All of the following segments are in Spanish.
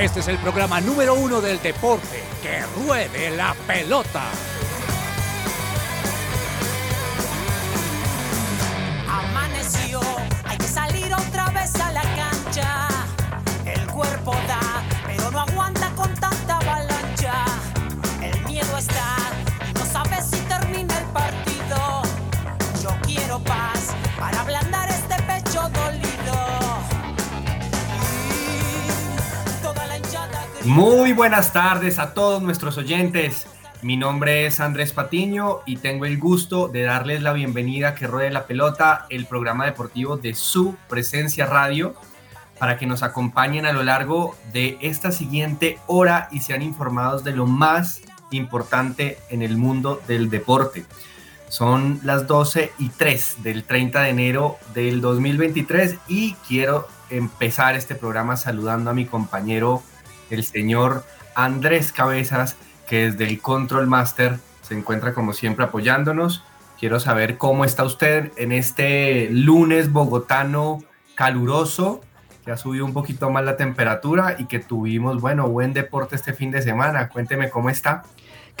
Este es el programa número uno del deporte. ¡Que ruede la pelota! Muy buenas tardes a todos nuestros oyentes. Mi nombre es Andrés Patiño y tengo el gusto de darles la bienvenida a Que Ruede la Pelota, el programa deportivo de su presencia radio, para que nos acompañen a lo largo de esta siguiente hora y sean informados de lo más importante en el mundo del deporte. Son las 12 y 3 del 30 de enero del 2023 y quiero empezar este programa saludando a mi compañero el señor Andrés Cabezas, que desde el Control Master se encuentra como siempre apoyándonos. Quiero saber cómo está usted en este lunes bogotano caluroso, que ha subido un poquito más la temperatura y que tuvimos, bueno, buen deporte este fin de semana. Cuénteme cómo está.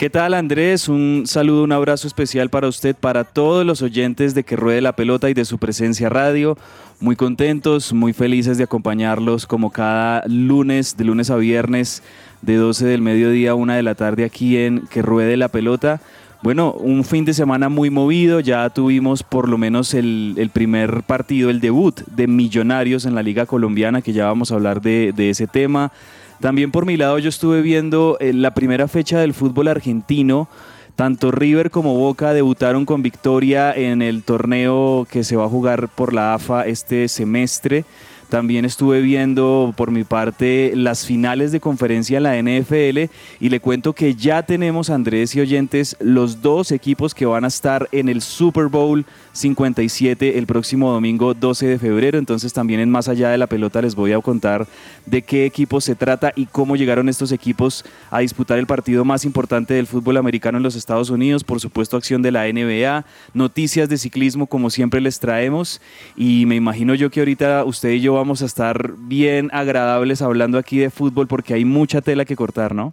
¿Qué tal Andrés? Un saludo, un abrazo especial para usted, para todos los oyentes de Que Ruede la Pelota y de su presencia radio. Muy contentos, muy felices de acompañarlos como cada lunes, de lunes a viernes, de 12 del mediodía a 1 de la tarde aquí en Que Ruede la Pelota. Bueno, un fin de semana muy movido, ya tuvimos por lo menos el, primer partido, el debut de Millonarios en la Liga Colombiana, que ya vamos a hablar de ese tema. También por mi lado yo estuve viendo eh, la primera fecha del fútbol argentino. Tanto River como Boca debutaron con victoria en el torneo que se va a jugar por la AFA este semestre. También estuve viendo por mi parte las finales de conferencia en la NFL y le cuento que ya tenemos, Andrés y oyentes, los dos equipos que van a estar en el Super Bowl 57 el próximo domingo 12 de febrero. Entonces también en Más Allá de la Pelota les voy a contar de qué equipos se trata y cómo llegaron estos equipos a disputar el partido más importante del fútbol americano en los Estados Unidos. Por supuesto, acción de la NBA, noticias de ciclismo como siempre les traemos y me imagino yo que ahorita usted y yo vamos a estar bien agradables hablando aquí de fútbol porque hay mucha tela que cortar, ¿no?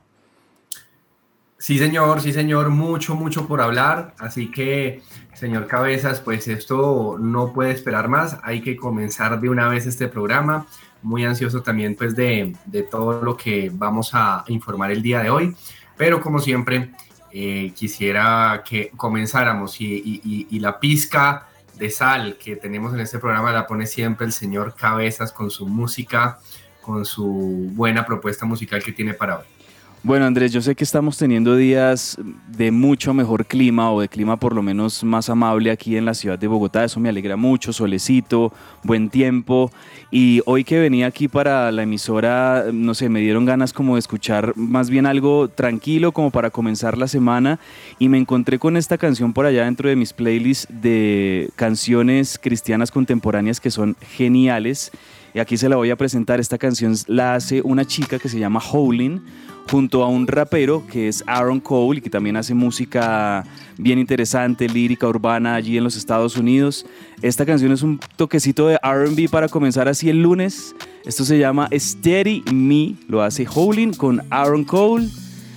Sí, señor, sí, señor, mucho, mucho por hablar. Así que, señor Cabezas, pues esto no puede esperar más. Hay que comenzar de una vez este programa. Muy ansioso también, pues, de, de todo lo que vamos a informar el día de hoy. Pero, como siempre, eh, quisiera que comenzáramos y, y- la pizca de sal que tenemos en este programa la pone siempre el señor Cabezas con su música, con su buena propuesta musical que tiene para hoy. Bueno, Andrés, yo sé que estamos teniendo días de mucho mejor clima o de clima por lo menos más amable aquí en la ciudad de Bogotá. Eso me alegra mucho, solecito, buen tiempo. Y hoy que venía aquí para la emisora, no sé, me dieron ganas como de escuchar más bien algo tranquilo como para comenzar la semana. Y me encontré con esta canción por allá dentro de mis playlists de canciones cristianas contemporáneas que son geniales. Y aquí se la voy a presentar. Esta canción la hace una chica que se llama Howlin junto a un rapero que es Aaron Cole y que también hace música bien interesante, lírica urbana allí en los Estados Unidos. Esta canción es un toquecito de RB para comenzar así el lunes. Esto se llama Steady Me, lo hace Howlin con Aaron Cole.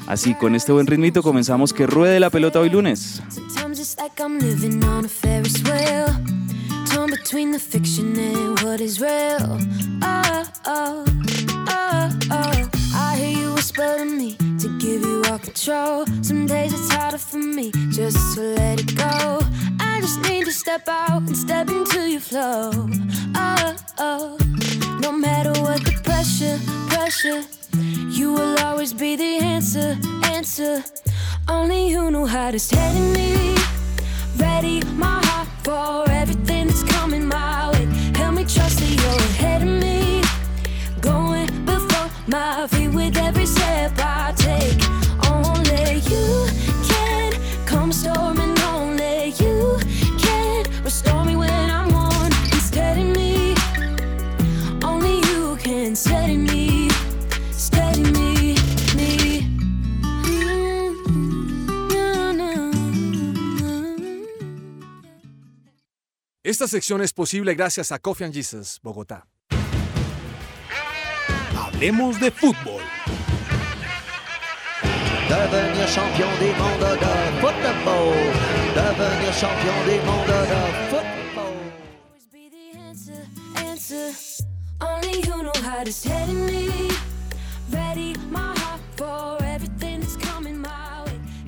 Así, con este buen ritmito comenzamos que ruede la pelota hoy lunes. Torn between the fiction and what is real. Oh, oh, oh, oh. I hear you whisper to me to give you all control. Some days it's harder for me just to let it go. I just need to step out and step into your flow. Oh, oh. No matter what the pressure, pressure, you will always be the answer, answer. Only you know how to steady me. Ready, my heart for everything that's coming my way. Help me trust that you're ahead of me. Going before my feet with every step I take. Esta sección es posible gracias a Coffee and Jesus, Bogotá. Hablemos de fútbol. Devenir champion du monde de football. Devenir champion du monde de football. always be the answer, answer. Only you know how to steady me.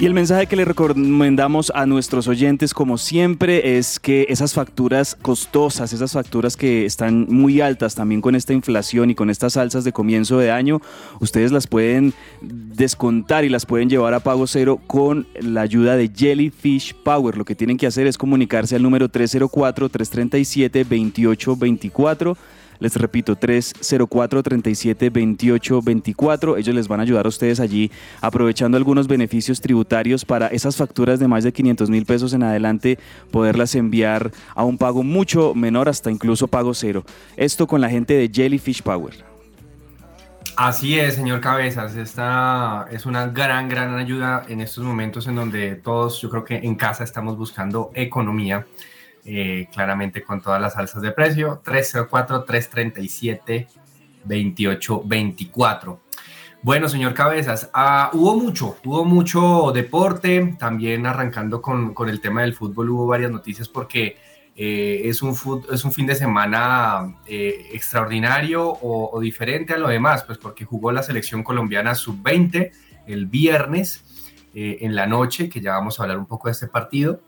Y el mensaje que le recomendamos a nuestros oyentes, como siempre, es que esas facturas costosas, esas facturas que están muy altas también con esta inflación y con estas alzas de comienzo de año, ustedes las pueden descontar y las pueden llevar a pago cero con la ayuda de Jellyfish Power. Lo que tienen que hacer es comunicarse al número 304-337-2824. Les repito, 304-37-2824. Ellos les van a ayudar a ustedes allí aprovechando algunos beneficios tributarios para esas facturas de más de 500 mil pesos en adelante, poderlas enviar a un pago mucho menor, hasta incluso pago cero. Esto con la gente de Jellyfish Power. Así es, señor Cabezas. Esta es una gran, gran ayuda en estos momentos en donde todos, yo creo que en casa estamos buscando economía, eh, claramente con todas las alzas de precio. 304-337-2824. Bueno, señor Cabezas, ah, hubo mucho, hubo mucho deporte, también arrancando con, con el tema del fútbol, hubo varias noticias porque eh, es, un es un fin de semana eh, extraordinario o, diferente a lo demás, pues porque jugó la selección colombiana sub-20 el viernes en la noche, que ya vamos a hablar un poco de este partido.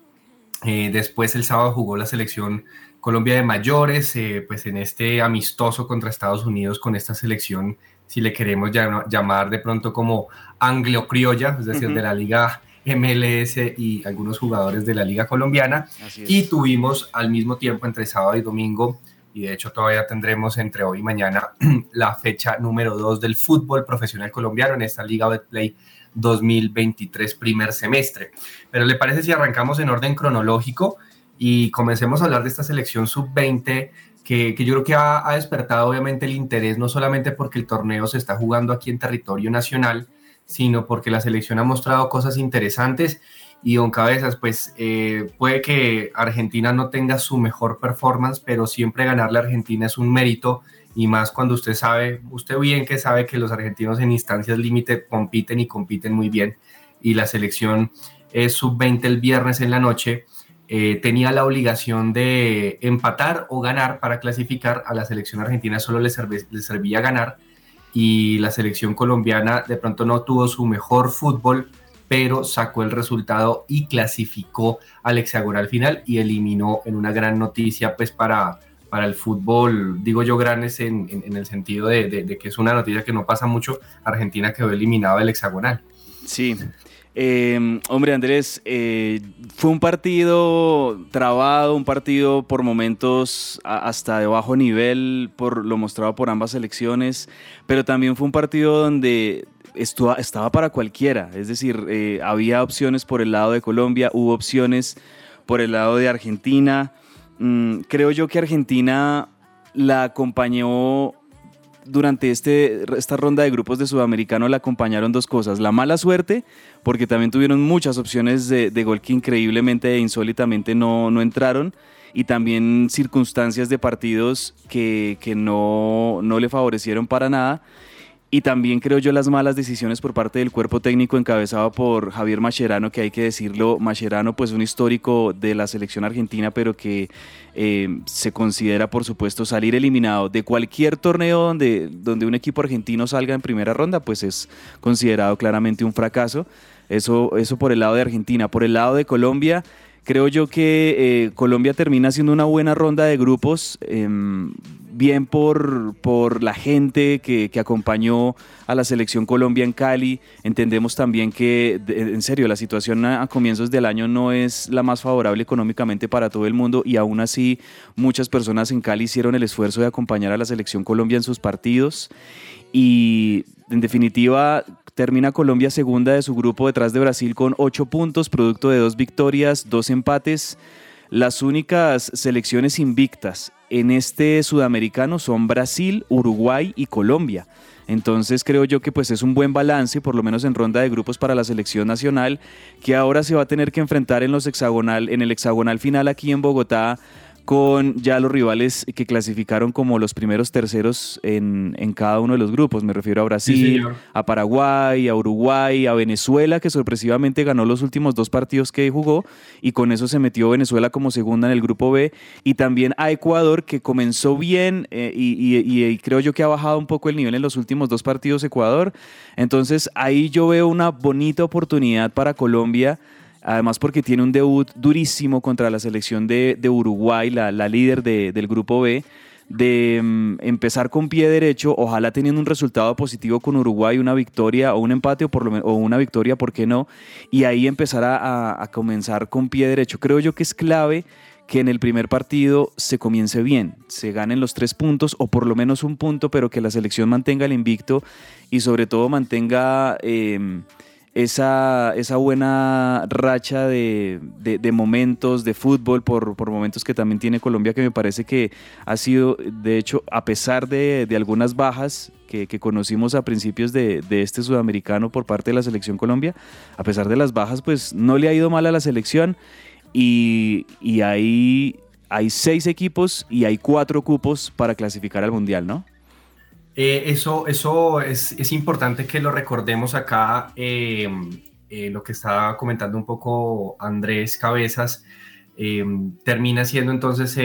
Eh, después el sábado jugó la selección Colombia de mayores, eh, pues en este amistoso contra Estados Unidos con esta selección, si le queremos llam- llamar de pronto como anglo-criolla, es decir, de la liga MLS y algunos jugadores de la liga colombiana. Y tuvimos al mismo tiempo entre sábado y domingo, y de hecho todavía tendremos entre hoy y mañana la fecha número 2 del fútbol profesional colombiano en esta Liga Betplay 2023 primer semestre. Pero ¿le parece si arrancamos en orden cronológico y comencemos a hablar de esta selección sub-20 que, que yo creo que ha, ha despertado obviamente el interés, no solamente porque el torneo se está jugando aquí en territorio nacional, sino porque la selección ha mostrado cosas interesantes y Don Cabezas, pues eh, puede que Argentina no tenga su mejor performance, pero siempre ganarle a Argentina es un mérito y más cuando usted sabe, usted bien que sabe que los argentinos en instancias límite compiten y compiten muy bien y la selección es sub-20 el viernes en la noche. eh, tenía la obligación de empatar o ganar para clasificar a la selección argentina, solo le servía ganar y la selección colombiana de pronto no tuvo su mejor fútbol, pero sacó el resultado y clasificó al hexagonal final y eliminó en una gran noticia pues para, para el fútbol, digo yo grandes en, en- en el sentido de, de- de que es una noticia que no pasa mucho, Argentina quedó eliminado del hexagonal. Sí. Eh, hombre, Andrés, eh, fue un partido trabado, un partido por momentos hasta de bajo nivel, por lo mostrado por ambas selecciones, pero también fue un partido donde estu- estaba para cualquiera, es decir, eh, había opciones por el lado de Colombia, hubo opciones por el lado de Argentina. Mm, creo yo que Argentina la acompañó durante este, esta ronda de grupos de Sudamericano la acompañaron dos cosas. La mala suerte, porque también tuvieron muchas opciones de, de gol que increíblemente e insólitamente no, no entraron. Y también circunstancias de partidos que, que no, no le favorecieron para nada. Y también creo yo las malas decisiones por parte del cuerpo técnico encabezado por Javier Mascherano, que hay que decirlo, Mascherano pues un histórico de la selección argentina, pero que eh, se considera por supuesto salir eliminado de cualquier torneo donde, donde un equipo argentino salga en primera ronda, pues es considerado claramente un fracaso. Eso, eso por el lado de Argentina. Por el lado de Colombia, creo yo que eh, Colombia termina haciendo una buena ronda de grupos, em, bien por, por la gente que, que acompañó a la selección Colombia en Cali. Entendemos también que, en serio, la situación a comienzos del año no es la más favorable económicamente para todo el mundo y aún así muchas personas en Cali hicieron el esfuerzo de acompañar a la selección Colombia en sus partidos y en definitiva termina Colombia segunda de su grupo detrás de Brasil con ocho puntos, producto de dos victorias, dos empates. Las únicas selecciones invictas en este sudamericano son Brasil, Uruguay y Colombia. Entonces creo yo que pues es un buen balance, por lo menos en ronda de grupos para la selección nacional, que ahora se va a tener que enfrentar en los hexagonal, en el hexagonal final aquí en Bogotá con ya los rivales que clasificaron como los primeros terceros en, en cada uno de los grupos. Me refiero a Brasil, a Paraguay, a Uruguay, a Venezuela, que sorpresivamente ganó los últimos dos partidos que jugó y con eso se metió Venezuela como segunda en el grupo B. Y también a Ecuador, que comenzó bien eh, y, y creo yo que ha bajado un poco el nivel en los últimos dos partidos Ecuador. Entonces ahí yo veo una bonita oportunidad para Colombia además porque tiene un debut durísimo contra la selección de, Uruguay, la, líder del grupo B, de mm, empezar con pie derecho, ojalá teniendo un resultado positivo con Uruguay, una victoria o un empate o, por lo, o una victoria, ¿por qué no? Y ahí empezar a, a comenzar con pie derecho. Creo yo que es clave que en el primer partido se comience bien, se ganen los tres puntos o por lo menos un punto, pero que la selección mantenga el invicto y sobre todo mantenga... Eh, esa, esa buena racha de, momentos de fútbol por, momentos que también tiene Colombia, que me parece que ha sido, de hecho, a pesar de, algunas bajas que, conocimos a principios de, este sudamericano por parte de la selección Colombia, a pesar de las bajas, pues no le ha ido mal a la selección y, y ahí hay seis equipos y hay cuatro cupos para clasificar al Mundial, ¿no? Eh, eso eso es, importante que lo recordemos acá, eh, eh, lo que estaba comentando un poco Andrés Cabezas, termina siendo entonces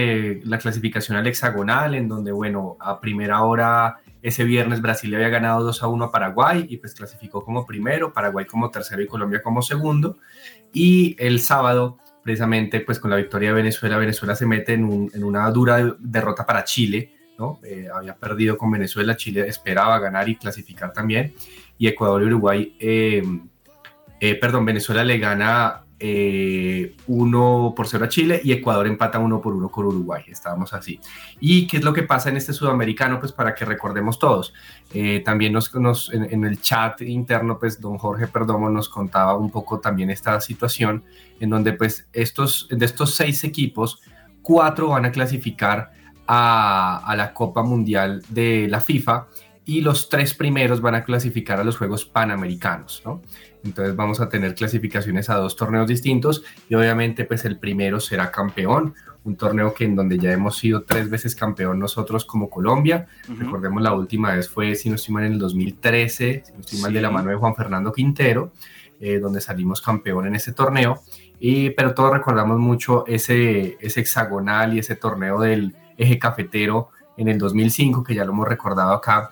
la clasificación al hexagonal, en donde, bueno, a primera hora ese viernes Brasil le había ganado 2 a 1 a Paraguay y pues clasificó como primero, Paraguay como tercero y Colombia como segundo. Y el sábado, precisamente pues con la victoria de Venezuela, Venezuela se mete en, en una dura derrota para Chile eh, había perdido con Venezuela, Chile esperaba ganar y clasificar también, y Ecuador y Uruguay, eh, eh, perdón, Venezuela le gana 1 por 0 a Chile y Ecuador empata 1 por 1 con Uruguay, estábamos así. ¿Y qué es lo que pasa en este sudamericano? Pues para que recordemos todos, también nos, en, el chat interno, pues don Jorge Perdomo nos contaba un poco también esta situación, en donde pues estos, de estos seis equipos, cuatro van a clasificar a, la Copa Mundial de la FIFA y los tres primeros van a clasificar a los Juegos Panamericanos, ¿no? Entonces vamos a tener clasificaciones a dos torneos distintos y obviamente pues el primero será campeón, un torneo que en donde ya hemos sido tres veces campeón nosotros como Colombia. Recordemos la última vez fue, si no estoy mal, en el 2013, si no estoy mal, de la mano de Juan Fernando Quintero, eh, donde salimos campeón en ese torneo. Y, pero todos recordamos mucho ese, ese hexagonal y ese torneo del eje cafetero en el 2005, que ya lo hemos recordado acá,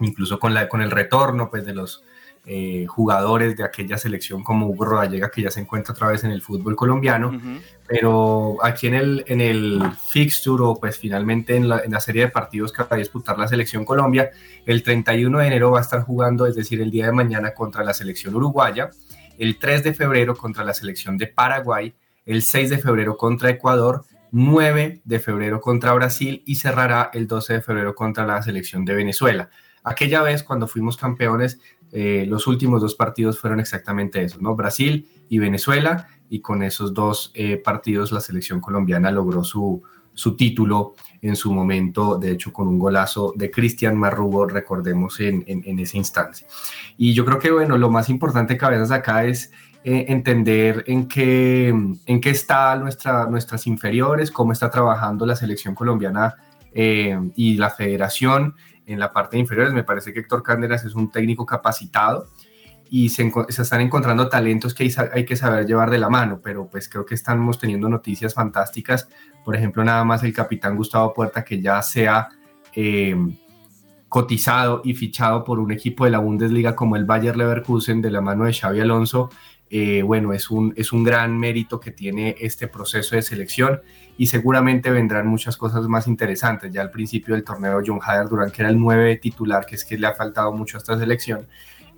incluso con, la, con el retorno pues, de los eh, jugadores de aquella selección como Hugo Rodallega, que ya se encuentra otra vez en el fútbol colombiano, pero aquí en el, en el fixture o pues finalmente en la, en la, serie de partidos que va a disputar la selección Colombia, el 31 de enero va a estar jugando, es decir, el día de mañana contra la selección uruguaya, el 3 de febrero contra la selección de Paraguay, el 6 de febrero contra Ecuador 9 de febrero contra Brasil y cerrará el 12 de febrero contra la selección de Venezuela. Aquella vez cuando fuimos campeones, eh, los últimos dos partidos fueron exactamente eso, ¿no? Brasil y Venezuela, y con esos dos eh, partidos la selección colombiana logró su, su título en su momento, de hecho con un golazo de Cristian Marrugo, recordemos en, en, en ese instante. Y yo creo que, bueno, lo más importante veces acá es eh, entender en qué, en qué está nuestra, nuestras inferiores, cómo está trabajando la selección colombiana eh, y la federación en la parte de inferiores. Me parece que Héctor Cárdenas es un técnico capacitado y se, están encontrando talentos que hay, hay, que saber llevar de la mano, pero pues creo que estamos teniendo noticias fantásticas. Por ejemplo, nada más el capitán Gustavo Puerta que ya sea... Eh, cotizado y fichado por un equipo de la Bundesliga como el Bayer Leverkusen de la mano de Xavi Alonso eh, bueno, es un, es un gran mérito que tiene este proceso de selección y seguramente vendrán muchas cosas más interesantes. Ya al principio del torneo, John Hader Durán, que era el 9 titular, que es que le ha faltado mucho a esta selección,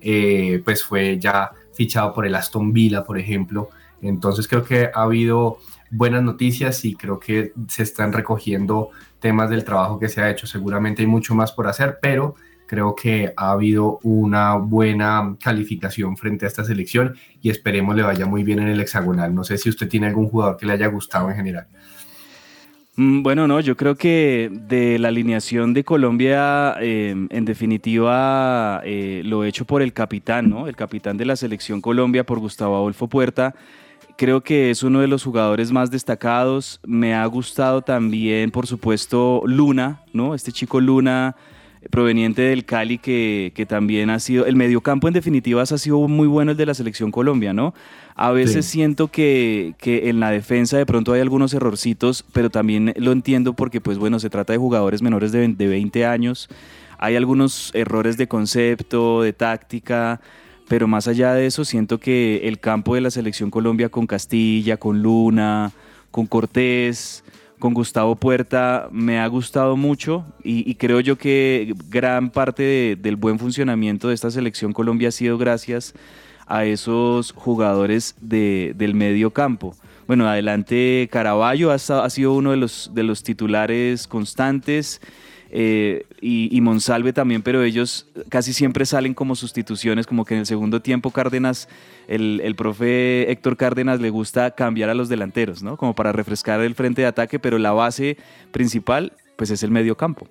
eh, pues fue ya fichado por el Aston Villa, por ejemplo. Entonces creo que ha habido buenas noticias y creo que se están recogiendo temas del trabajo que se ha hecho. Seguramente hay mucho más por hacer, pero creo que ha habido una buena calificación frente a esta selección y esperemos le vaya muy bien en el hexagonal. No sé si usted tiene algún jugador que le haya gustado en general. Mm, bueno, no, yo creo que de la alineación de Colombia, em, en definitiva, eh, lo hecho por el capitán, ¿no? El capitán de la selección Colombia, por Gustavo Adolfo Puerta, creo que es uno de los jugadores más destacados. Me ha gustado también, por supuesto, Luna, ¿no? Este chico Luna proveniente del Cali que, que, también ha sido, el mediocampo en definitiva ha sido muy bueno el de la selección Colombia, ¿no? A veces siento que, que, en la defensa de pronto hay algunos errorcitos, pero también lo entiendo porque pues bueno, se trata de jugadores menores de, de 20 años, hay algunos errores de concepto, de táctica, pero más allá de eso siento que el campo de la selección Colombia con Castilla, con Luna, con Cortés, con Gustavo Puerta me ha gustado mucho y, creo yo que gran parte del buen funcionamiento de esta selección Colombia ha sido gracias a esos jugadores del medio campo. Bueno, adelante Caraballo ha, ha sido uno de los, de los titulares constantes. Eh, y, Monsalve también, pero ellos casi siempre salen como sustituciones, como que en el segundo tiempo Cárdenas, el, profe Héctor Cárdenas le gusta cambiar a los delanteros, ¿no? Como para refrescar el frente de ataque, pero la base principal pues es el medio campo.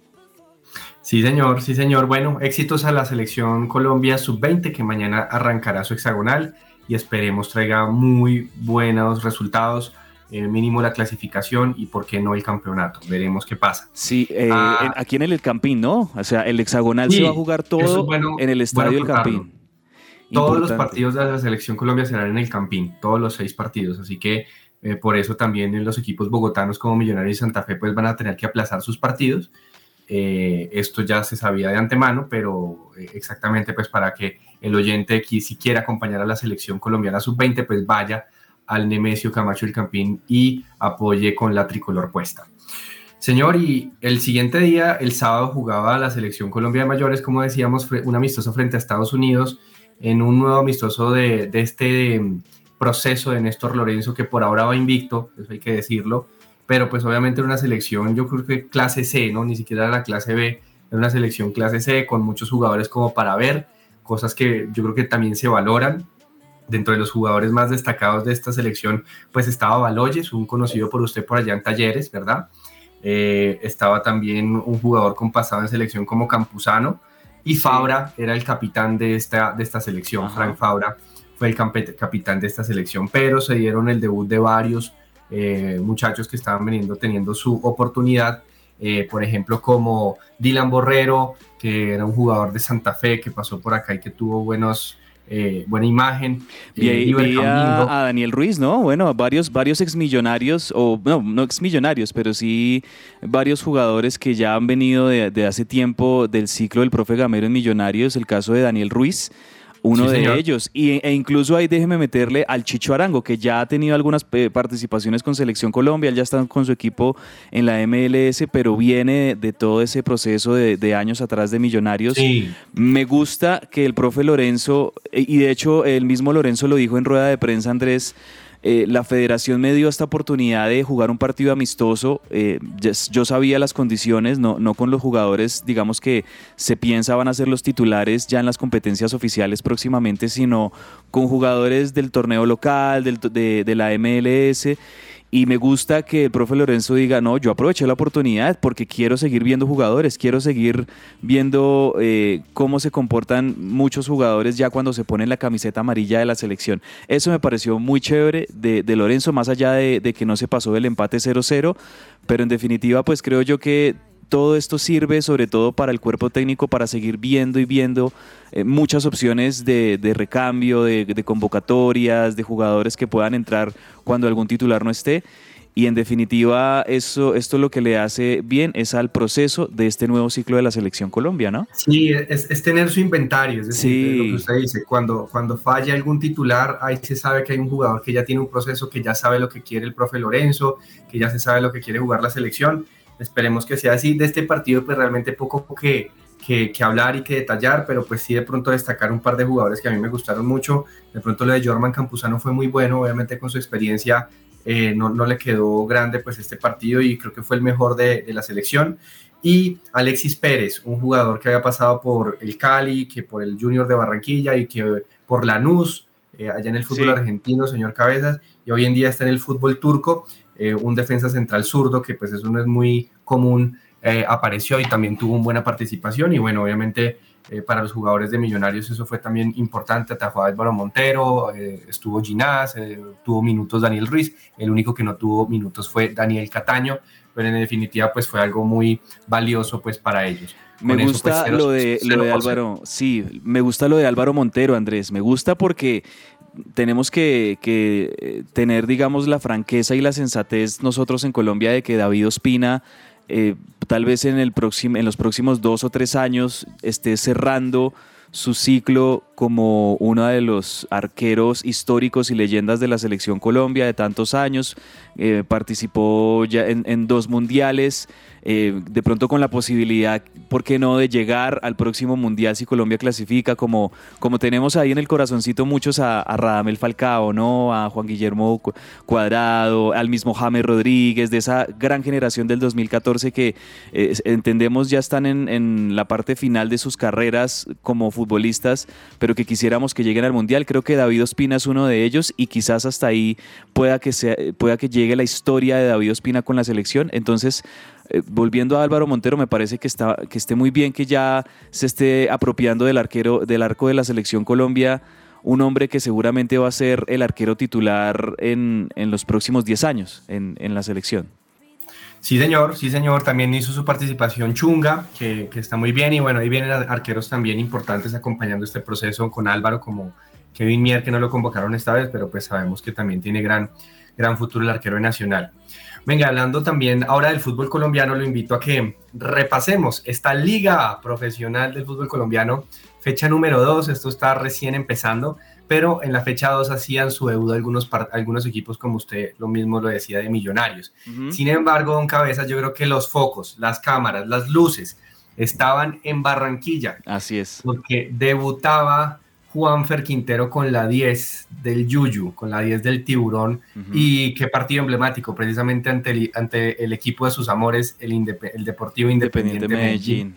Sí, señor, sí, señor. Bueno, éxitos a la selección Colombia sub-20 que mañana arrancará su hexagonal y esperemos traiga muy buenos resultados eh, mínimo la clasificación y por qué no el campeonato. Veremos qué pasa. Sí, eh, ah. aquí en el Campín, ¿no? O sea, el hexagonal se va a jugar todo en el estadio del Campín. Todos los partidos de la selección Colombia serán en el Campín, todos los seis partidos, así que eh, por eso también los equipos bogotanos como Millonarios y Santa Fe pues van a tener que aplazar sus partidos. esto ya se sabía de antemano, pero exactamente pues para que el oyente que si quiere acompañar a la selección colombiana sub-20 pues vaya al Nemesio Camacho el Campín y apoye con la tricolor puesta. Señor, y el siguiente día, el sábado, jugaba la selección Colombia de mayores, como decíamos, un amistoso frente a Estados Unidos, en un nuevo amistoso de, este mm, proceso de Néstor Lorenzo, que por ahora va invicto, eso hay que decirlo, pero pues obviamente era una selección, yo creo que clase C, ¿no? Ni siquiera la clase B, era una selección clase C con muchos jugadores como para ver, cosas que yo creo que también se valoran, dentro de los jugadores más destacados de esta selección, pues estaba Baloyes, un conocido por usted por allá en Talleres, ¿verdad? Eh, estaba también un jugador con pasado en selección como Campuzano y Fabra era el capitán de esta, de esta selección, Frank Fabra fue el capitán de esta selección, pero se dieron el debut de varios eh, muchachos que estaban veniendo teniendo su oportunidad, eh, por ejemplo como Dylan Borrero, que era un jugador de Santa Fe que pasó por acá y que tuvo buenos eh, buena imagen. Y, eh, a, Daniel Ruiz, ¿no? Bueno, varios, varios exmillonarios, o no, no exmillonarios, pero sí varios jugadores que ya han venido de, de hace tiempo del ciclo del profe Gamero en Millonarios, el caso de Daniel Ruiz uno de ellos. Y, e incluso ahí déjeme meterle al Chicho Arango, que ya ha tenido algunas eh, participaciones con Selección Colombia, él ya está con su equipo en la MLS, pero viene de todo ese proceso de, años atrás de Millonarios. Me gusta que el profe Lorenzo, eh, y de hecho el mismo Lorenzo lo dijo en rueda de prensa, Andrés, eh, la federación me dio esta oportunidad de jugar un partido amistoso. Eh, yo sabía las condiciones, no, no con los jugadores, digamos que se piensa van a ser los titulares ya en las competencias oficiales próximamente, sino con jugadores del torneo local, del, de, de la MLS y me gusta que el profe Lorenzo diga, no, yo aproveché la oportunidad porque quiero seguir viendo jugadores, quiero seguir viendo eh, cómo se comportan muchos jugadores ya cuando se ponen la camiseta amarilla de la selección. Eso me pareció muy chévere de, Lorenzo, más allá de, de que no se pasó del empate 0-0, pero en definitiva pues creo yo que todo esto sirve sobre todo para el cuerpo técnico para seguir viendo y viendo eh, muchas opciones de, recambio, de, convocatorias, de jugadores que puedan entrar cuando algún titular no esté. Y en definitiva, eso, esto lo que le hace bien es al proceso de este nuevo ciclo de la selección Colombia, ¿no? Sí, es, tener su inventario, es decir, lo que usted dice, cuando, cuando falla algún titular, ahí se sabe que hay un jugador que ya tiene un proceso, que ya sabe lo que quiere el profe Lorenzo, que ya se sabe lo que quiere jugar la selección Esperemos que sea así. De este partido, pues realmente poco que, que, hablar y que detallar, pero pues sí de pronto destacar un par de jugadores que a mí me gustaron mucho. De pronto lo de Jorman Campuzano fue muy bueno, obviamente con su experiencia eh, no, no, le quedó grande pues este partido y creo que fue el mejor de, de, la selección. Y Alexis Pérez, un jugador que había pasado por el Cali, que por el Junior de Barranquilla y que por Lanús, eh, allá en el fútbol argentino, señor Cabezas, y hoy en día está en el fútbol turco. Eh, un defensa central zurdo, que pues eso no es muy común eh, apareció y también tuvo una buena participación. Y bueno, obviamente eh, para los jugadores de Millonarios eso fue también importante, atajó a Álvaro Montero, estuvo Ginás, tuvo minutos Daniel Ruiz, el único que no tuvo minutos fue Daniel Cataño, pero en definitiva pues fue algo muy valioso pues para ellos. Me gusta pues, lo, de, lo de Álvaro, sí, me gusta lo de Álvaro Montero, Andrés, me gusta porque tenemos que, que, tener, digamos, la franqueza y la sensatez nosotros en Colombia de que David Ospina eh, tal vez en, el próximo, en los próximos dos o tres años esté cerrando su ciclo como uno de los arqueros históricos y leyendas de la selección Colombia de tantos años. Eh, participó ya en, dos mundiales, eh, de pronto con la posibilidad, ¿por qué no?, de llegar al próximo mundial si Colombia clasifica, como, como tenemos ahí en el corazoncito muchos a, Radamel Falcao, ¿no?, a Juan Guillermo Cuadrado, al mismo James Rodríguez, de esa gran generación del 2014 que eh, entendemos ya están en, en, la parte final de sus carreras como futbolistas, pero que quisiéramos que lleguen al mundial. Creo que David Ospina es uno de ellos y quizás hasta ahí pueda que, sea, pueda que llegue la historia de David Ospina con la selección. Entonces, eh, volviendo a Álvaro Montero, me parece que, está, que esté muy bien que ya se esté apropiando del, arquero, del arco de la selección Colombia, un hombre que seguramente va a ser el arquero titular en, en los próximos 10 años en, en, la selección. Sí, señor, sí, señor. También hizo su participación Chunga, que, está muy bien. Y bueno, ahí vienen arqueros también importantes acompañando este proceso con Álvaro, como Kevin Mier, que no lo convocaron esta vez, pero pues sabemos que también tiene gran gran futuro el arquero Nacional. Venga, hablando también ahora del fútbol colombiano, lo invito a que repasemos esta liga profesional del fútbol colombiano, fecha número 2, esto está recién empezando, pero en la fecha 2 hacían su deuda algunos, algunos equipos, como usted lo mismo lo decía, de millonarios. Sin embargo, don Cabezas, yo creo que los focos, las cámaras, las luces estaban en Barranquilla. Así es. Porque debutaba Juanfer Quintero con la 10 del Yuyu, con la 10 del Tiburón. Y qué partido emblemático, precisamente ante el, ante el equipo de sus amores, el, el Deportivo Independiente, Medellín,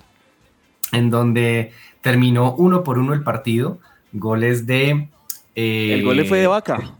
En donde terminó uno por uno el partido. Goles de. Eh, el gol fue de Vaca.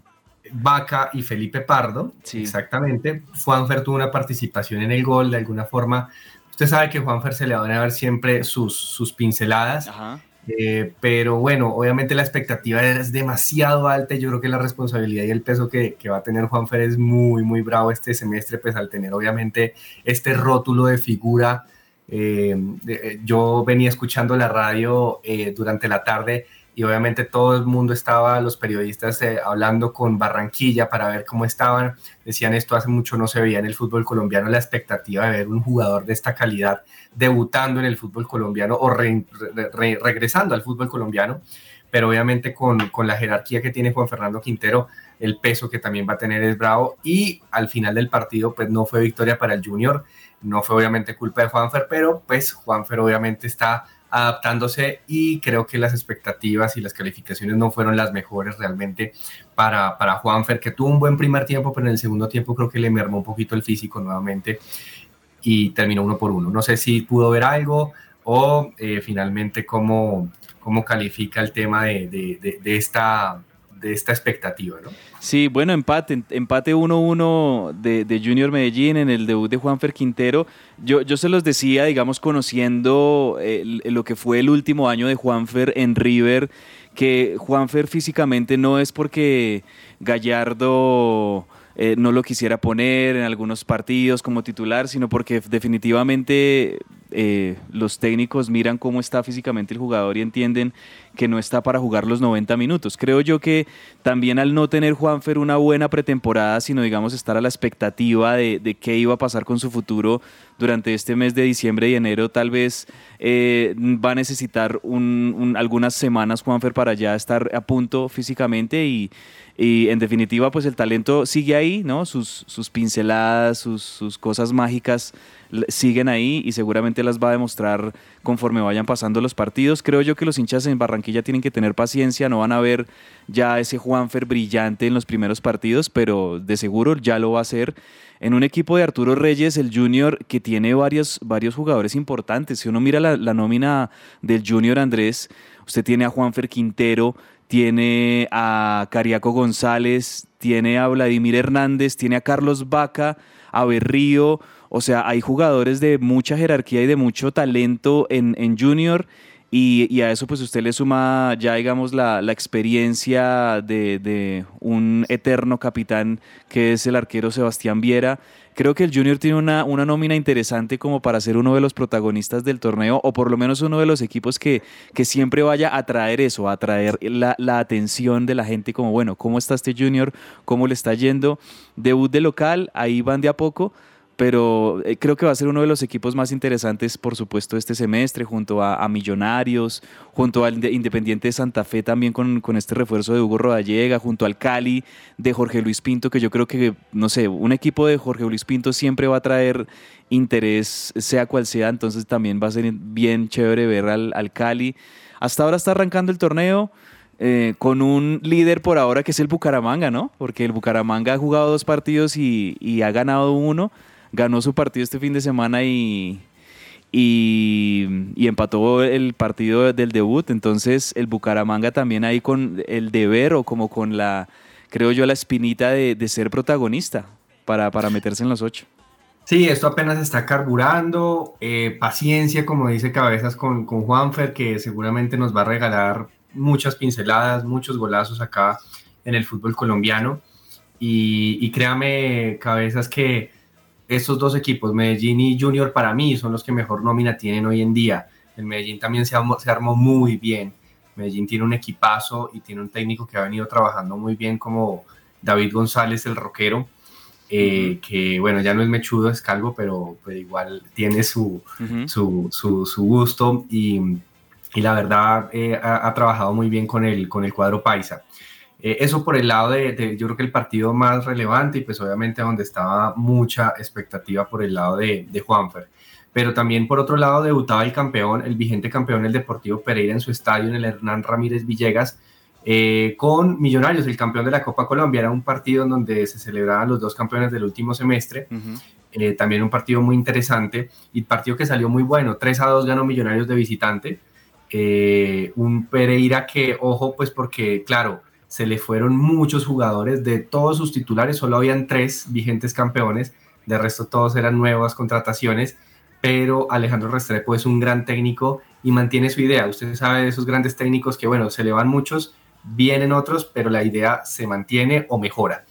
Vaca y Felipe Pardo, sí. exactamente. Juanfer tuvo una participación en el gol de alguna forma. Usted sabe que Juanfer se le van a ver siempre sus, sus pinceladas. Ajá eh, pero bueno, obviamente la expectativa es demasiado alta y yo creo que la responsabilidad y el peso que, va a tener Juanfer es muy, muy bravo este semestre, pues al tener obviamente este rótulo de figura. Eh, eh, yo venía escuchando la radio durante la tarde y obviamente todo el mundo estaba, los periodistas eh, hablando con Barranquilla para ver cómo estaban. Decían esto hace mucho no se veía en el fútbol colombiano la expectativa de ver un jugador de esta calidad debutando en el fútbol colombiano o regresando al fútbol colombiano. Pero obviamente con, con la jerarquía que tiene Juan Fernando Quintero, el peso que también va a tener es bravo. Y al final del partido, pues no fue victoria para el Junior. No fue obviamente culpa de Juanfer, pero pues Juanfer obviamente está adaptándose y creo que las expectativas y las calificaciones no fueron las mejores realmente para, para Juanfer, que tuvo un buen primer tiempo, pero en el segundo tiempo creo que le mermó un poquito el físico nuevamente y terminó uno por uno. No sé si pudo ver algo o eh, finalmente cómo, cómo califica el tema de, de, de esta de esta expectativa, ¿no? Sí, bueno, empate, empate 1-1 de, Junior Medellín en el debut de Juanfer Quintero. Yo, yo se los decía, digamos, conociendo lo que fue el último año de Juanfer en River, que Juanfer físicamente no es porque Gallardo... Eh, no lo quisiera poner en algunos partidos como titular, sino porque definitivamente eh, los técnicos miran cómo está físicamente el jugador y entienden que no está para jugar los 90 minutos. Creo yo que también al no tener Juanfer una buena pretemporada, sino digamos estar a la expectativa de, qué iba a pasar con su futuro durante este mes de diciembre y enero, tal vez eh, va a necesitar algunas semanas Juanfer para ya estar a punto físicamente y, en definitiva pues el talento sigue ahí, ¿no? Sus, sus pinceladas, sus, sus cosas mágicas siguen ahí y seguramente las va a demostrar conforme vayan pasando los partidos. Creo yo que los hinchas en Barranquilla tienen que tener paciencia, no van a ver ya ese Juanfer brillante en los primeros partidos, pero de seguro ya lo va a hacer. En un equipo de Arturo Reyes, el Junior, que tiene varios, varios jugadores importantes. Si uno mira la, la nómina del Junior Andrés, usted tiene a Juanfer Quintero, tiene a Cariaco González, tiene a Vladimir Hernández, tiene a Carlos Vaca, a Berrío. O sea, hay jugadores de mucha jerarquía y de mucho talento en, en Junior. Y, a eso pues usted le suma ya digamos la, experiencia de, de, un eterno capitán que es el arquero Sebastián Viera creo que el Junior tiene una, una nómina interesante como para ser uno de los protagonistas del torneo o por lo menos uno de los equipos que, que siempre vaya a traer eso, a traer la, la atención de la gente como, bueno, ¿cómo está este Junior? ¿Cómo le está yendo? Debut de local, ahí van de a poco pero eh, creo que va a ser uno de los equipos más interesantes, por supuesto, este semestre, junto a, Millonarios, junto al Independiente de Santa Fe también con, con, este refuerzo de Hugo Rodallega, junto al Cali de Jorge Luis Pinto, que yo creo que, no sé, un equipo de Jorge Luis Pinto siempre va a traer interés, sea cual sea, entonces también va a ser bien chévere ver al, al Cali. Hasta ahora está arrancando el torneo. Eh, con un líder por ahora que es el Bucaramanga, ¿no? Porque el Bucaramanga ha jugado dos partidos y, y ha ganado uno ganó su partido este fin de semana y, y, empató el partido del debut. Entonces el Bucaramanga también ahí con el deber o como con la, creo yo, la espinita de, ser protagonista para, para, meterse en los ocho. Sí, esto apenas está carburando. Eh, paciencia, como dice Cabezas con, con Juanfer, que seguramente nos va a regalar muchas pinceladas, muchos golazos acá en el fútbol colombiano. Y, y créame, Cabezas, que estos dos equipos, Medellín y Junior, para mí son los que mejor nómina tienen hoy en día. El Medellín también se armó, se armó muy bien. Medellín tiene un equipazo y tiene un técnico que ha venido trabajando muy bien como David González, el rockero, eh, que bueno, ya no es mechudo, es calvo, pero, igual tiene su, su, su, gusto y, y la verdad eh, ha, ha, trabajado muy bien con el, con el cuadro paisa. Eh, eso por el lado de, yo creo que el partido más relevante y pues obviamente donde estaba mucha expectativa por el lado de, de Juanfer. Pero también por otro lado debutaba el campeón, el vigente campeón, el Deportivo Pereira en su estadio, en el Hernán Ramírez Villegas, eh, con Millonarios, el campeón de la Copa Colombia. Era un partido en donde se celebraban los dos campeones del último semestre. Eh, también un partido muy interesante y partido que salió muy bueno. 3 a 2 ganó Millonarios de visitante. un Pereira que, ojo, pues porque, claro, se le fueron muchos jugadores de todos sus titulares, solo habían tres vigentes campeones, de resto todos eran nuevas contrataciones, pero Alejandro Restrepo es un gran técnico y mantiene su idea. Usted sabe de esos grandes técnicos que, bueno, se le van muchos, vienen otros, pero la idea se mantiene o mejora.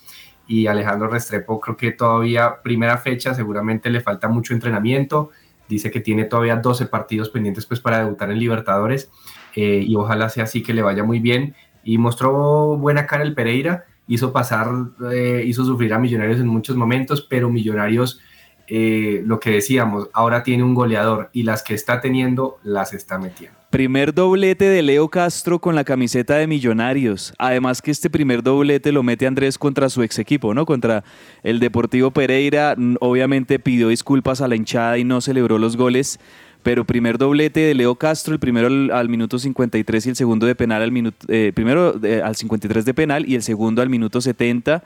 Y Alejandro Restrepo creo que todavía primera fecha, seguramente le falta mucho entrenamiento. Dice que tiene todavía 12 partidos pendientes pues para debutar en Libertadores eh, y ojalá sea así que le vaya muy bien y mostró buena cara el Pereira, hizo pasar, eh, hizo sufrir a Millonarios en muchos momentos, pero Millonarios, eh, lo que decíamos, ahora tiene un goleador y las que está teniendo las está metiendo. Primer doblete de Leo Castro con la camiseta de Millonarios. Además que este primer doblete lo mete Andrés contra su ex equipo, ¿no? Contra el Deportivo Pereira. Obviamente pidió disculpas a la hinchada y no celebró los goles pero primer doblete de Leo Castro, el primero al, minuto 53 y el segundo de penal al minuto, eh, primero al 53 de penal y el segundo al minuto 70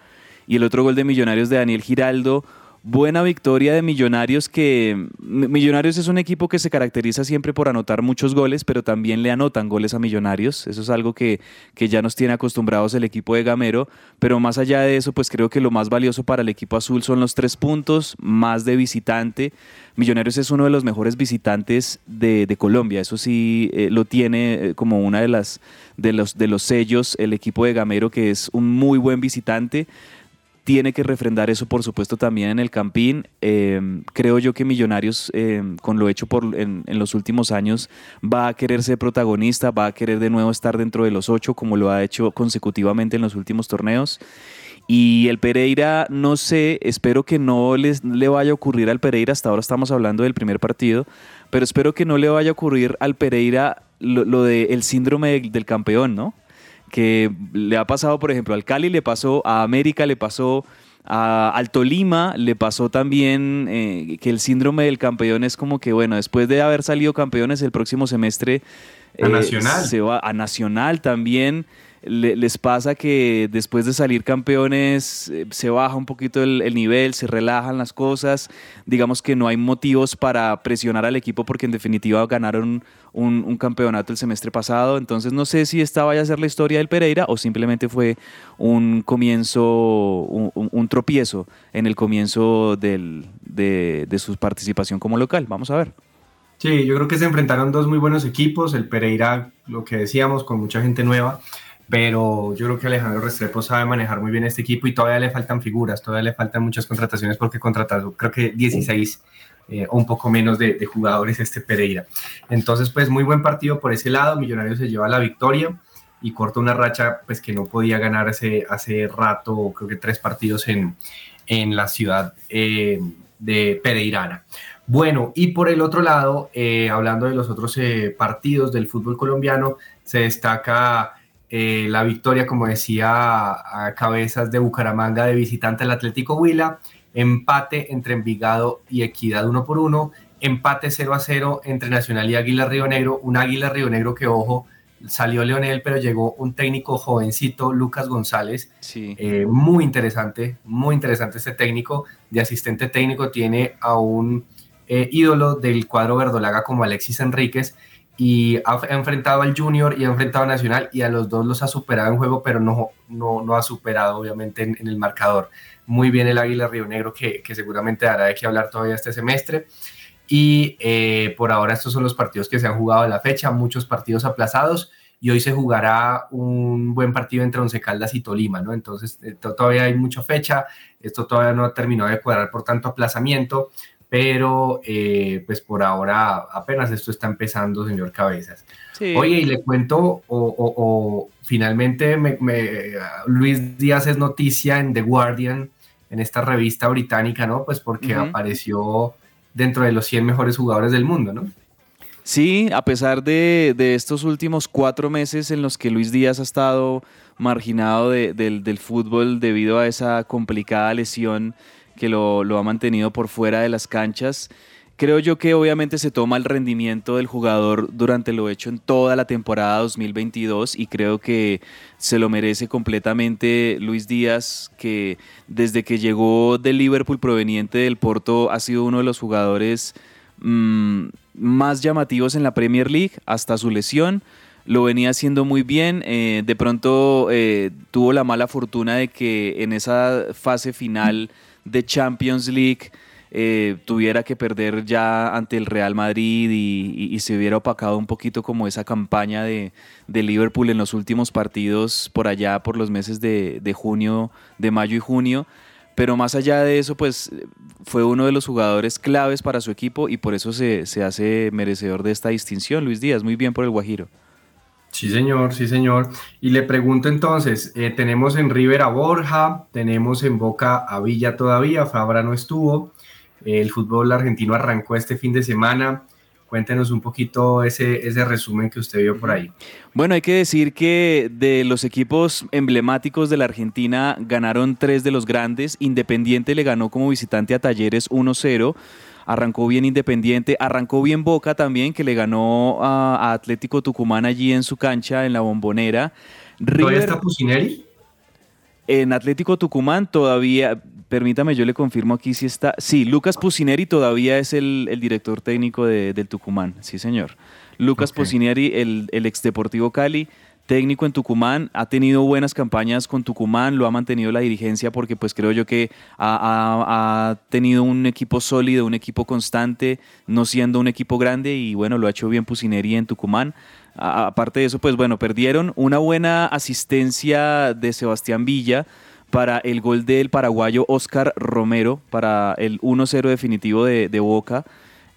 y el otro gol de Millonarios de Daniel Giraldo buena victoria de Millonarios que Millonarios es un equipo que se caracteriza siempre por anotar muchos goles, pero también le anotan goles a Millonarios. Eso es algo que, que, ya nos tiene acostumbrados el equipo de Gamero, pero más allá de eso, pues creo que lo más valioso para el equipo azul son los tres puntos, más de visitante. Millonarios es uno de los mejores visitantes de, Colombia, eso sí eh, lo tiene eh, como una de las de los, de los sellos el equipo de Gamero que es un muy buen visitante tiene que refrendar eso, por supuesto, también en el Campín. Em, creo yo que Millonarios, em, con lo hecho por, en, los últimos años, va a querer ser protagonista, va a querer de nuevo estar dentro de los ocho, como lo ha hecho consecutivamente en los últimos torneos. Y el Pereira, no sé, espero que no les, le vaya a ocurrir al Pereira, hasta ahora estamos hablando del primer partido, pero espero que no le vaya a ocurrir al Pereira lo, del de síndrome del campeón, ¿no? Que le ha pasado, por ejemplo, al Cali, le pasó, a América le pasó, a, al Tolima le pasó también eh, que el síndrome del campeón es como que, bueno, después de haber salido campeones el próximo semestre... A eh, Nacional. Se va a Nacional también. Le- les pasa que después de salir campeones eh, se baja un poquito el, el nivel, se relajan las cosas, digamos que no hay motivos para presionar al equipo porque en definitiva ganaron un, campeonato el semestre pasado, entonces no sé si esta vaya a ser la historia del Pereira o simplemente fue un comienzo, un, tropiezo en el comienzo de, de su participación como local, vamos a ver. Sí, yo creo que se enfrentaron dos muy buenos equipos, el Pereira, lo que decíamos, con mucha gente nueva, pero yo creo que Alejandro Restrepo sabe manejar muy bien este equipo y todavía le faltan figuras, todavía le faltan muchas contrataciones porque contrató creo que 16 eh, o un poco menos de, jugadores este Pereira. Entonces, pues muy buen partido por ese lado, Millonarios se lleva la victoria y corta una racha pues que no podía ganar hace, rato, creo que tres partidos en, en la ciudad eh, de Pereirana. Bueno, y por el otro lado, eh, hablando de los otros partidos del fútbol colombiano, se destaca eh, la victoria, como decía, a, cabezas de Bucaramanga de visitante al Atlético Huila, empate entre Envigado y Equidad uno por uno, empate 0 a 0 entre Nacional y Águila Río Negro, un Águila Río Negro que, ojo, salió Leonel, pero llegó un técnico jovencito, Lucas González, Sí. eh, muy interesante, muy interesante este técnico. De asistente técnico tiene a un eh, ídolo del cuadro verdolaga como Alexis Enríquez y ha, enfrentado al Junior y ha enfrentado a Nacional y a los dos los ha superado en juego, pero no, no, no ha superado obviamente en, el marcador. Muy bien el Águila Río Negro que, que seguramente dará de qué hablar todavía este semestre. Y eh, por ahora estos son los partidos que se han jugado a la fecha, muchos partidos aplazados y hoy se jugará un buen partido entre Once Caldas y Tolima, ¿no? Entonces eh, to- todavía hay mucha fecha, esto todavía no ha terminado de cuadrar por tanto aplazamiento, pero eh, pues por ahora apenas esto está empezando, señor Cabezas. Sí. Oye, y le cuento, o, o- o finalmente me- me- Luis Díaz es noticia en The Guardian, en esta revista británica, ¿no? Pues porque apareció dentro de los 100 mejores jugadores del mundo, ¿no? Sí, a pesar de, de estos últimos cuatro meses en los que Luis Díaz ha estado marginado de- del, del fútbol debido a esa complicada lesión que lo, lo ha mantenido por fuera de las canchas, creo yo que obviamente se toma el rendimiento del jugador durante lo hecho en toda la temporada 2022 y creo que se lo merece completamente Luis Díaz, que desde que llegó del Liverpool proveniente del Porto ha sido uno de los jugadores mm, más llamativos en la Premier League hasta su lesión. Lo venía haciendo muy bien. eh, de pronto eh, tuvo la mala fortuna de que en esa fase final de Champions League eh, tuviera que perder ya ante el Real Madrid y, se hubiera opacado un poquito como esa campaña de, de Liverpool en los últimos partidos por allá por los meses de, de junio, de mayo y junio. Pero más allá de eso, pues fue uno de los jugadores claves para su equipo y por eso se, se hace merecedor de esta distinción. Luis Díaz, muy bien por el Guajiro. Sí, señor, sí, señor. Y le pregunto entonces, eh, tenemos en River a Borja, tenemos en Boca a Villa todavía, Fabra no estuvo, el fútbol argentino arrancó este fin de semana. Cuéntenos un poquito ese, ese resumen que usted vio por ahí. Bueno, hay que decir que de los equipos emblemáticos de la Argentina ganaron tres de los grandes. Independiente le ganó como visitante a Talleres 1-0. Arrancó bien Independiente, arrancó bien Boca también, que le ganó a, a Atlético Tucumán allí en su cancha, en la bombonera. ¿Todavía River está Pusineri? en Atlético Tucumán todavía, permítame, yo le confirmo aquí si está. Sí, Lucas Pusineri todavía es el, el director técnico de- del Tucumán, sí señor. Lucas Ok. Pusineri, el, el ex Deportivo Cali, técnico en Tucumán, ha tenido buenas campañas con Tucumán, lo ha mantenido la dirigencia porque pues creo yo que ha, tenido un equipo sólido, un equipo constante, no siendo un equipo grande y bueno, lo ha hecho bien Pusineri en Tucumán. Aparte de eso, pues bueno, perdieron una buena asistencia de Sebastián Villa para el gol del paraguayo Oscar Romero, para el 1-0 definitivo de, de Boca,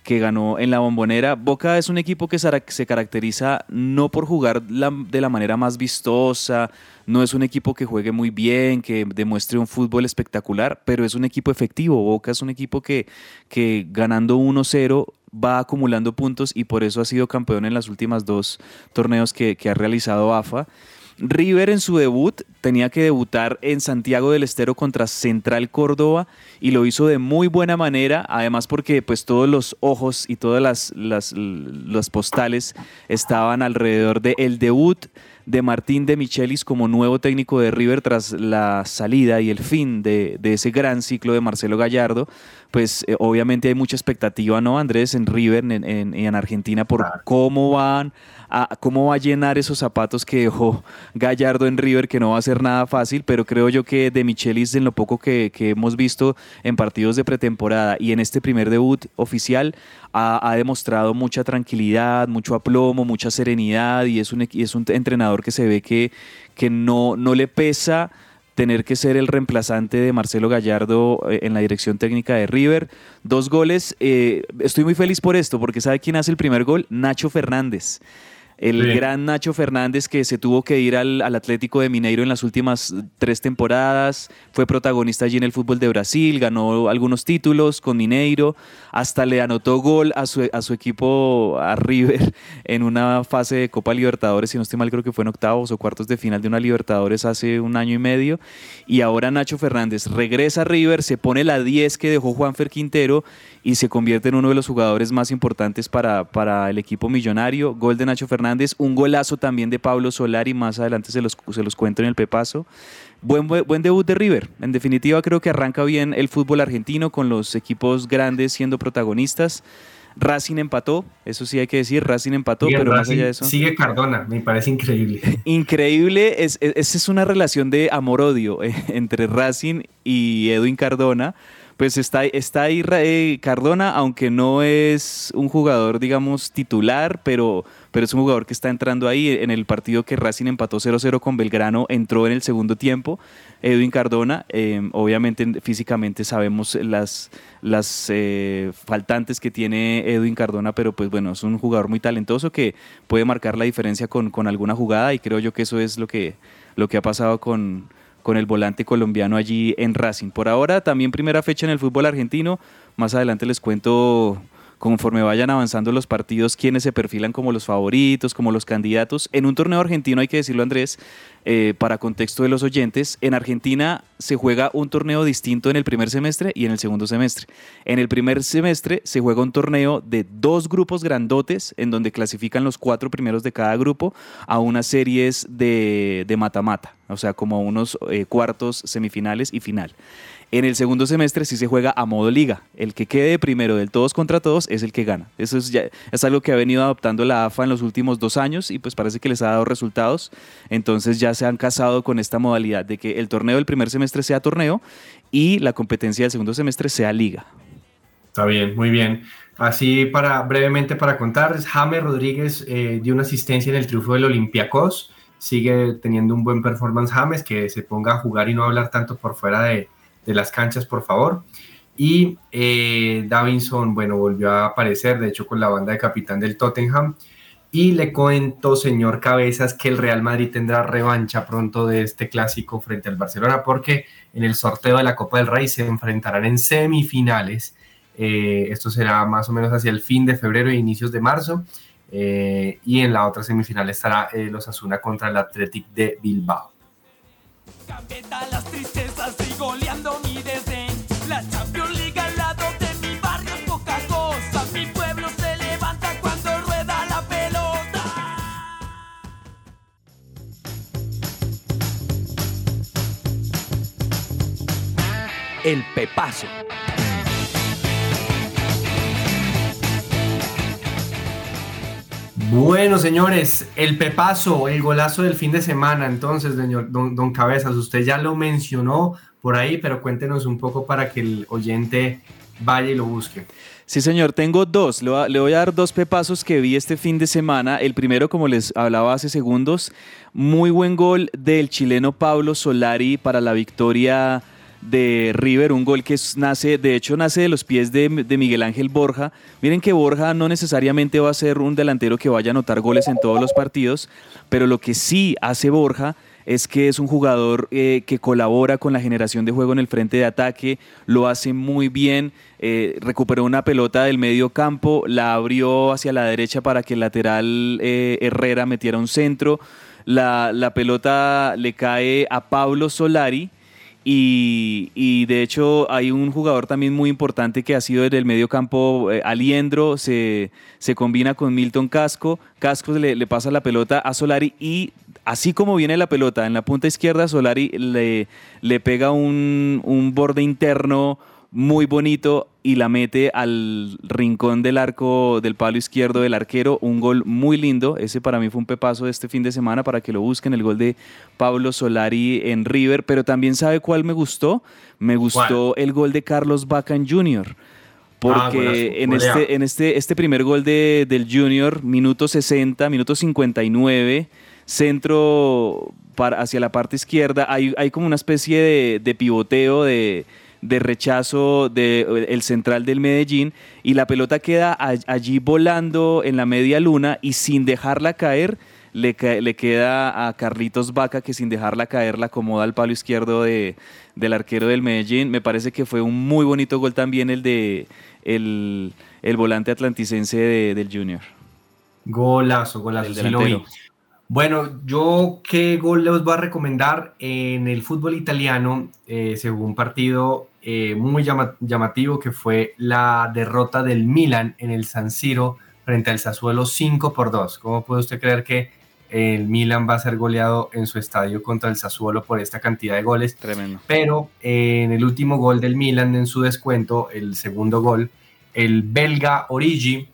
que ganó en la bombonera. Boca es un equipo que se caracteriza no por jugar de la manera más vistosa, no es un equipo que juegue muy bien, que demuestre un fútbol espectacular, pero es un equipo efectivo. Boca es un equipo que, que ganando 1-0 va acumulando puntos y por eso ha sido campeón en las últimas dos torneos que ha realizado AFA. River en su debut tenía que debutar en Santiago del Estero contra Central Córdoba y lo hizo de muy buena manera, además porque pues todos los ojos y todas las, las, postales estaban alrededor del debut de Martín de Michelis como nuevo técnico de River tras la salida y el fin de, de ese gran ciclo de Marcelo Gallardo, pues eh, obviamente hay mucha expectativa, ¿no, Andrés, en River, en, en- en Argentina, por cómo van a, cómo va a llenar esos zapatos que dejó Gallardo en River, que no va a ser nada fácil, pero creo yo que de Michelis, en lo poco que, que hemos visto en partidos de pretemporada y en este primer debut oficial, ha, ha demostrado mucha tranquilidad, mucho aplomo, mucha serenidad y es un, equi- es un entrenador que se ve que, que no, no le pesa tener que ser el reemplazante de Marcelo Gallardo eh, en la dirección técnica de River. Dos goles, eh, estoy muy feliz por esto, porque ¿sabe quién hace el primer gol? Nacho Fernández. El Sí. gran Nacho Fernández que se tuvo que ir al, al Atlético de Mineiro en las últimas tres temporadas, fue protagonista allí en el fútbol de Brasil, ganó algunos títulos con Mineiro, hasta le anotó gol a su, a su equipo, a River, en una fase de Copa Libertadores, si no estoy mal creo que fue en octavos o cuartos de final de una Libertadores hace un año y medio, y ahora Nacho Fernández regresa a River, se pone la 10 que dejó Juanfer Quintero y se convierte en uno de los jugadores más importantes para, para el equipo millonario. Gol de Nacho Fernández, un golazo también de Pablo Solari, más adelante se los, se los cuento en el Pepazo. Buen, buen, debut de River. En definitiva, creo que arranca bien el fútbol argentino con los equipos grandes siendo protagonistas. Racing empató, eso sí hay que decir, Racing empató, pero más Racing, allá de eso. Sigue Cardona, me parece increíble. Increíble, es, es, es una relación de amor-odio eh, entre Racing y Edwin Cardona. Pues está, está ahí eh, Cardona, aunque no es un jugador, digamos, titular, pero, pero es un jugador que está entrando ahí. En el partido que Racing empató 0-0 con Belgrano, entró en el segundo tiempo. Edwin Cardona, eh, obviamente físicamente sabemos las, las eh, faltantes que tiene Edwin Cardona, pero pues bueno, es un jugador muy talentoso que puede marcar la diferencia con, con alguna jugada y creo yo que eso es lo que, lo que ha pasado con, con el volante colombiano allí en Racing. Por ahora también primera fecha en el fútbol argentino, más adelante les cuento conforme vayan avanzando los partidos, quiénes se perfilan como los favoritos, como los candidatos. En un torneo argentino, hay que decirlo Andrés, eh, para contexto de los oyentes, en Argentina se juega un torneo distinto en el primer semestre y en el segundo semestre. En el primer semestre se juega un torneo de dos grupos grandotes en donde clasifican los cuatro primeros de cada grupo a unas series de mata-mata, o sea, como unos eh, cuartos, semifinales y final. En el segundo semestre sí se juega a modo liga. El que quede primero del todos contra todos es el que gana. Eso es, ya, algo que ha venido adoptando la AFA en los últimos dos años y pues parece que les ha dado resultados. Entonces ya se han casado con esta modalidad de que el torneo del primer semestre sea torneo y la competencia del segundo semestre sea liga. Está bien, muy bien. Así para brevemente para contar, James Rodríguez eh, dio una asistencia en el triunfo del Olympiacos. Sigue teniendo un buen performance James, que se ponga a jugar y no hablar tanto por fuera de, de las canchas, por favor. Y eh, Davinson, bueno, volvió a aparecer, de hecho, con la banda de capitán del Tottenham. Y le cuento, señor Cabezas, que el Real Madrid tendrá revancha pronto de este clásico frente al Barcelona, porque en el sorteo de la Copa del Rey se enfrentarán en semifinales. Eh, esto será más o menos hacia el fin de febrero e inicios de marzo. Eh, y en la otra semifinal estará eh, los Asuna contra el Athletic de Bilbao. Gambeta las tristezas y goleando mi desdén. La Champions League al lado de mi barrio es poca cosa. Mi pueblo se levanta cuando rueda la pelota. El Pepazo. Bueno, señores, el pepazo, el golazo del fin de semana. Entonces, señor don, don Cabezas, usted ya lo mencionó por ahí, pero cuéntenos un poco para que el oyente vaya y lo busque. Sí, señor, tengo dos. Le voy, a, dar dos pepazos que vi este fin de semana. El primero, como les hablaba hace segundos, muy buen gol del chileno Pablo Solari para la victoria de River, un gol que nace, de hecho nace de los pies de, de Miguel Ángel Borja. Miren que Borja no necesariamente va a ser un delantero que vaya a anotar goles en todos los partidos, pero lo que sí hace Borja es que es un jugador eh, que colabora con la generación de juego en el frente de ataque, lo hace muy bien, eh, recuperó una pelota del medio campo, la abrió hacia la derecha para que el lateral eh, Herrera metiera un centro, la, la pelota le cae a Pablo Solari, y, de hecho hay un jugador también muy importante que ha sido en el medio campo, eh, Aliendro, se, se combina con Milton Casco, Casco le, le pasa la pelota a Solari y así como viene la pelota en la punta izquierda, Solari le, le pega un, un borde interno muy bonito y la mete al rincón del arco del palo izquierdo del arquero. Un gol muy lindo. Ese para mí fue un pepazo de este fin de semana para que lo busquen. El gol de Pablo Solari en River. Pero también sabe cuál me gustó. Me gustó el gol de Carlos Bacan Jr. Porque en, este, en este, este primer gol de, del Junior, minuto 60, minuto 59, centro para, hacia la parte izquierda, hay, hay como una especie de, de pivoteo, de, de rechazo del el central del Medellín y la pelota queda allí volando en la media luna y sin dejarla caer le, le, queda a Carlitos Vaca que sin dejarla caer la acomoda al palo izquierdo de, del arquero del Medellín. Me parece que fue un muy bonito gol también el de el, el volante atlanticense del Junior. Golazo, golazo. Bueno, yo qué gol les voy a recomendar en el fútbol italiano, eh, según partido eh, muy llamativo que fue la derrota del Milan en el San Siro frente al Sassuolo 5 por 2. ¿Cómo puede usted creer que el Milan va a ser goleado en su estadio contra el Sassuolo por esta cantidad de goles? Tremendo. Pero en el último gol del Milan en su descuento, el segundo gol, el belga Origi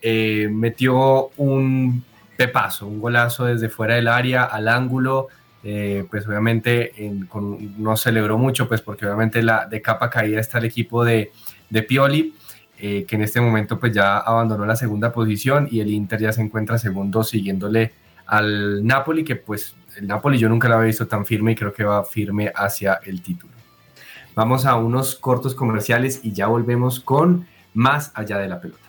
eh, metió un pepazo, un golazo desde fuera del área al ángulo. Eh, pues obviamente no celebró mucho, pues porque obviamente la, de capa caída está el equipo de, de Pioli, eh, que en este momento pues ya abandonó la segunda posición y el Inter ya se encuentra segundo siguiéndole al Napoli, que pues el Napoli yo nunca lo había visto tan firme y creo que va firme hacia el título. Vamos a unos cortos comerciales y ya volvemos con más allá de la pelota.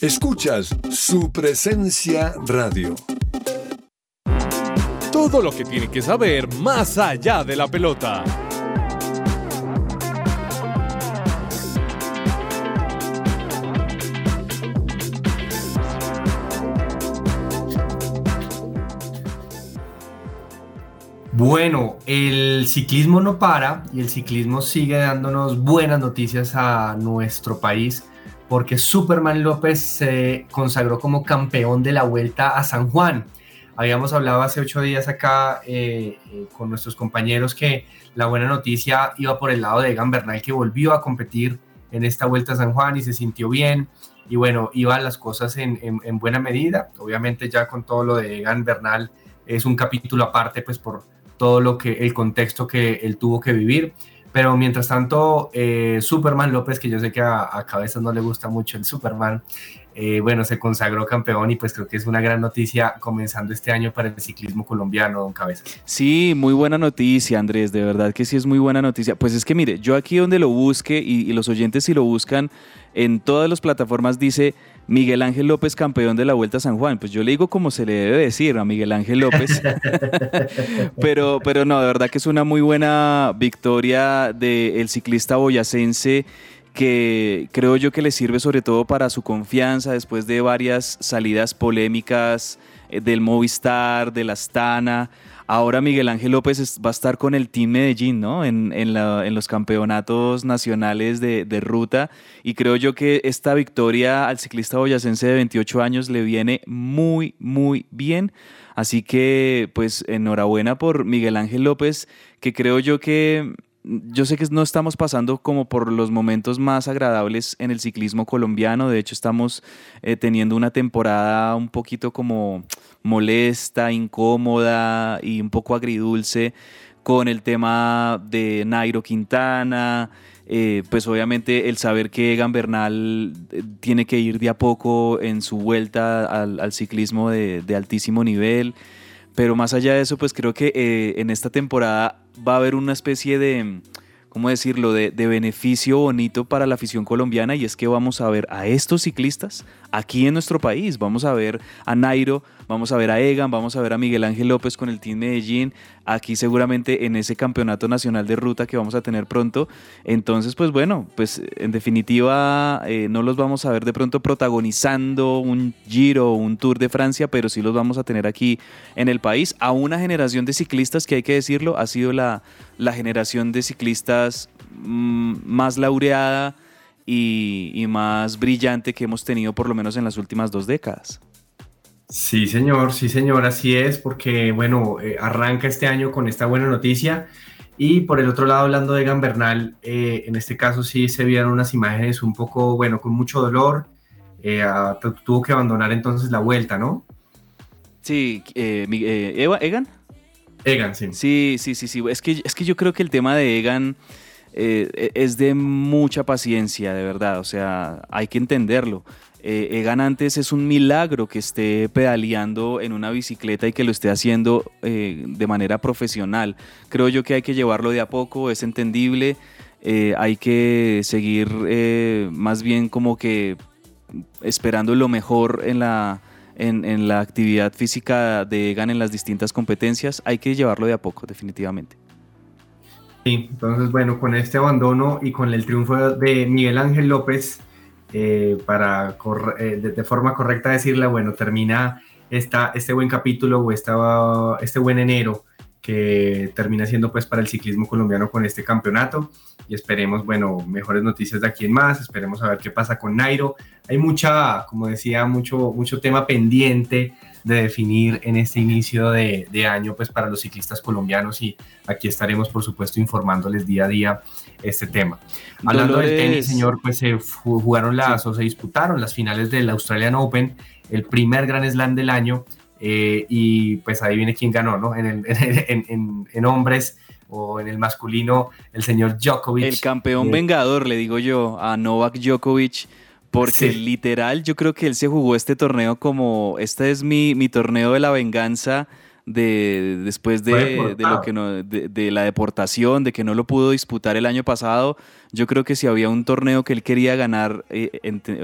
Escuchas su presencia radio. Todo lo que tiene que saber más allá de la pelota. Bueno, el ciclismo no para y el ciclismo sigue dándonos buenas noticias a nuestro país porque Superman López se consagró como campeón de la Vuelta a San Juan. Habíamos hablado hace ocho días acá eh, eh, con nuestros compañeros que la buena noticia iba por el lado de Egan Bernal, que volvió a competir en esta Vuelta a San Juan y se sintió bien. Y bueno, iban las cosas en, en buena medida. Obviamente ya con todo lo de Egan Bernal es un capítulo aparte, pues por todo lo que el contexto que él tuvo que vivir. Pero mientras tanto, eh, Superman López, que yo sé que a, a Cabezas no le gusta mucho el Superman, eh, bueno, se consagró campeón y pues creo que es una gran noticia comenzando este año para el ciclismo colombiano, don Cabezas. Sí, muy buena noticia, Andrés, de verdad que sí es muy buena noticia. Pues es que mire, yo aquí donde lo busque y, y los oyentes si lo buscan en todas las plataformas dice Miguel Ángel López, campeón de la Vuelta a San Juan. Pues yo le digo como se le debe decir a Miguel Ángel López. pero, pero no, de verdad que es una muy buena victoria del ciclista boyacense que creo yo que le sirve sobre todo para su confianza después de varias salidas polémicas eh, del Movistar, de la Astana. Ahora Miguel Ángel López va a estar con el Team Medellín, ¿no? En, los campeonatos nacionales de, ruta. Y creo yo que esta victoria al ciclista boyacense de 28 años le viene muy, muy bien. Así que, pues, enhorabuena por Miguel Ángel López, que creo yo que yo sé que no estamos pasando como por los momentos más agradables en el ciclismo colombiano. De hecho, estamos eh, teniendo una temporada un poquito como molesta, incómoda y un poco agridulce con el tema de Nairo Quintana, eh, pues obviamente el saber que Egan Bernal eh, tiene que ir de a poco en su vuelta al, ciclismo de, altísimo nivel, pero más allá de eso, pues creo que en esta temporada va a haber una especie de ¿cómo decirlo?, de, beneficio bonito para la afición colombiana y es que vamos a ver a estos ciclistas aquí en nuestro país. Vamos a ver a Nairo, vamos a ver a Egan, vamos a ver a Miguel Ángel López con el Team Medellín, aquí seguramente en ese campeonato nacional de ruta que vamos a tener pronto. Entonces, pues bueno, pues en definitiva eh, no los vamos a ver de pronto protagonizando un Giro o un Tour de Francia, pero sí los vamos a tener aquí en el país. A una generación de ciclistas que hay que decirlo, ha sido la, la generación de ciclistas mm, más laureada y, y más brillante que hemos tenido por lo menos en las últimas dos décadas. Sí, señor, sí, señor, así es, porque bueno, eh, arranca este año con esta buena noticia. Y por el otro lado, hablando de Egan Bernal, eh, en este caso sí se vieron unas imágenes un poco, bueno, con mucho dolor. Eh, tuvo que abandonar entonces la vuelta, ¿no? Sí, Egan. Egan, sí. Sí, sí, sí, sí. Es que, es que yo creo que el tema de Egan es de mucha paciencia, de verdad. O sea, hay que entenderlo eh, Egan antes es un milagro que esté pedaleando en una bicicleta y que lo esté haciendo eh, de manera profesional. Creo yo que hay que llevarlo de a poco, es entendible, eh, hay que seguir eh, más bien como que esperando lo mejor en la, en, la actividad física de Egan en las distintas competencias, hay que llevarlo de a poco, definitivamente. Sí, entonces bueno, con este abandono y con el triunfo de Miguel Ángel López, eh, para eh, de, forma correcta decirla, bueno, termina esta, este buen capítulo o esta, este buen enero que termina siendo pues para el ciclismo colombiano con este campeonato. Y esperemos, bueno, mejores noticias de aquí en más, esperemos a ver qué pasa con Nairo. Hay mucha, como decía, mucho, mucho tema pendiente de definir en este inicio de, de, año pues para los ciclistas colombianos y aquí estaremos por supuesto informándoles día a día este tema. Hablando del tenis, señor, pues se jugaron las o se disputaron las finales del Australian Open, el primer Gran Slam del año eh, y pues ahí viene quién ganó, ¿no? En, el, en, en, hombres o en el masculino, el señor Djokovic. El campeón eh, vengador, le digo yo, a Novak Djokovic porque literal yo creo que él se jugó este torneo como, este es mi, mi torneo de la venganza de después de, lo que no, de, la deportación, de que no lo pudo disputar el año pasado. Yo creo que si había un torneo que él quería ganar, eh,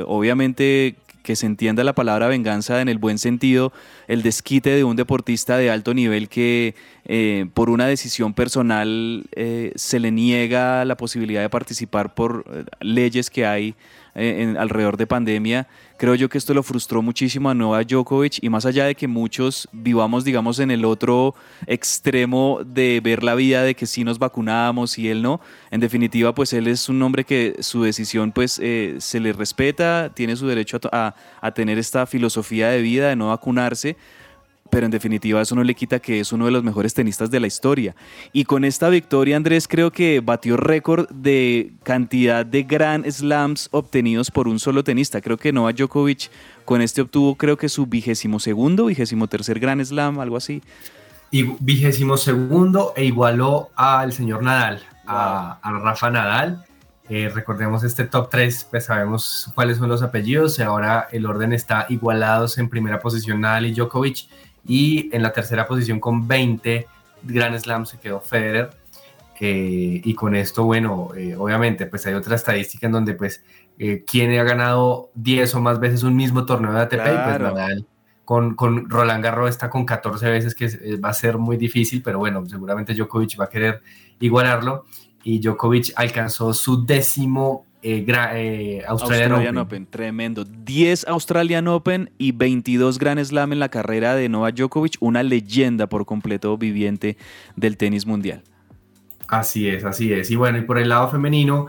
obviamente que se entienda la palabra venganza en el buen sentido, el desquite de un deportista de alto nivel que eh, por una decisión personal eh, se le niega la posibilidad de participar por leyes que hay eh, en, alrededor de pandemia. Creo yo que esto lo frustró muchísimo a Novak Djokovic y más allá de que muchos vivamos, digamos, en el otro extremo de ver la vida de que sí nos vacunamos y él no, en definitiva, pues él es un hombre que su decisión pues eh, se le respeta, tiene su derecho a, a tener esta filosofía de vida de no vacunarse pero en definitiva eso no le quita que es uno de los mejores tenistas de la historia. Y con esta victoria, Andrés creo que batió récord de cantidad de Grand Slams obtenidos por un solo tenista. Creo que Novak Djokovic con este obtuvo creo que su vigésimo segundo, vigésimo tercer Grand Slam, algo así. Y vigésimo segundo e igualó al señor Nadal, a, Rafa Nadal. Eh, recordemos este top 3, pues sabemos cuáles son los apellidos. Ahora el orden está igualados en primera posición Nadal y Djokovic y en la tercera posición con 20 Grand Slam se quedó Federer. Eh, y con esto, bueno, eh, obviamente, pues hay otra estadística en donde, pues, eh, quien ha ganado 10 o más veces un mismo torneo de ATP, pues Nadal con, con, Roland Garros está con 14 veces, que va a ser muy difícil, pero bueno, seguramente Djokovic va a querer igualarlo. Y Djokovic alcanzó su décimo eh, eh, Australian, Open. Tremendo. 10 Australian Open y 22 Grand Slam en la carrera de Novak Djokovic, una leyenda por completo viviente del tenis mundial. Así es, así es. Y bueno, y por el lado femenino,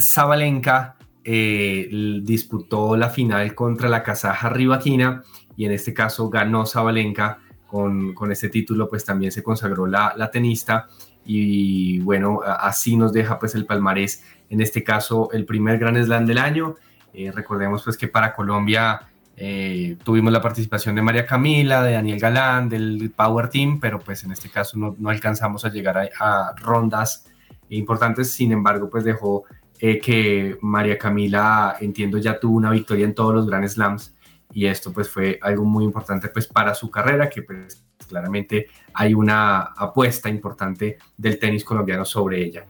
Zabalenka eh, disputó la final contra la kazaja Rivaquina y en este caso ganó Zabalenka con, con este título, pues también se consagró la, la tenista y bueno, así nos deja pues el palmarés, en este caso el primer Gran Slam del año. Eh, recordemos pues que para Colombia eh, tuvimos la participación de María Camila, de Daniel Galán, del Power Team, pero pues en este caso no, no alcanzamos a llegar a, rondas importantes, sin embargo pues dejó eh, que María Camila, entiendo, ya tuvo una victoria en todos los Grand Slams y esto pues fue algo muy importante pues para su carrera que pues claramente hay una apuesta importante del tenis colombiano sobre ella.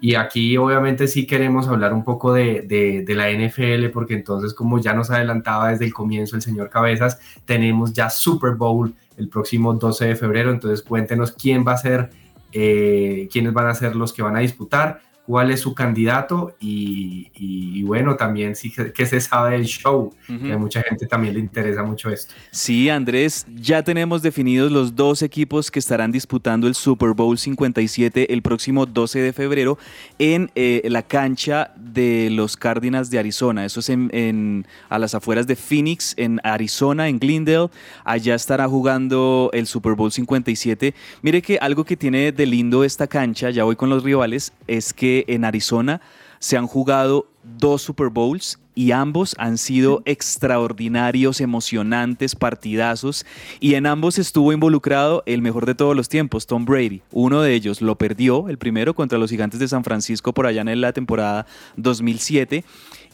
Y aquí obviamente sí queremos hablar un poco de, de, la NFL, porque entonces como ya nos adelantaba desde el comienzo el señor Cabezas, tenemos ya Super Bowl el próximo 12 de febrero, entonces cuéntenos quién va a ser, eh, quiénes van a ser los que van a disputar. Cuál es su candidato y, y, bueno, también sí que se sabe del show, que a mucha gente también le interesa mucho esto. Sí, Andrés, ya tenemos definidos los dos equipos que estarán disputando el Super Bowl 57 el próximo 12 de febrero en eh, la cancha de los Cardinals de Arizona. Eso es en, a las afueras de Phoenix, en Arizona, en Glendale. Allá estará jugando el Super Bowl 57. Mire que algo que tiene de lindo esta cancha, ya voy con los rivales, es que en Arizona se han jugado dos Super Bowls y ambos han sido extraordinarios, emocionantes, partidazos. Y en ambos estuvo involucrado el mejor de todos los tiempos, Tom Brady. Uno de ellos lo perdió, el primero contra los Gigantes de San Francisco por allá en la temporada 2007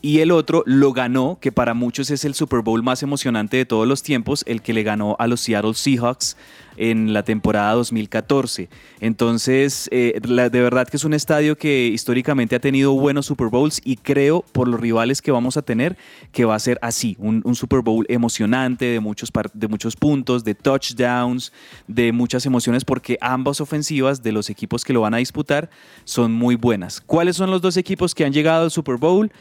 y el otro lo ganó, que para muchos es el Super Bowl más emocionante de todos los tiempos, el que le ganó a los Seattle Seahawks en la temporada 2014. Entonces, eh, de verdad que es un estadio que históricamente ha tenido buenos Super Bowls y creo por los rivales que vamos a tener que va a ser así, un, Super Bowl emocionante de muchos, de muchos puntos, de touchdowns, de muchas emociones, porque ambas ofensivas de los equipos que lo van a disputar son muy buenas. ¿Cuáles son los dos equipos que han llegado al Super Bowl?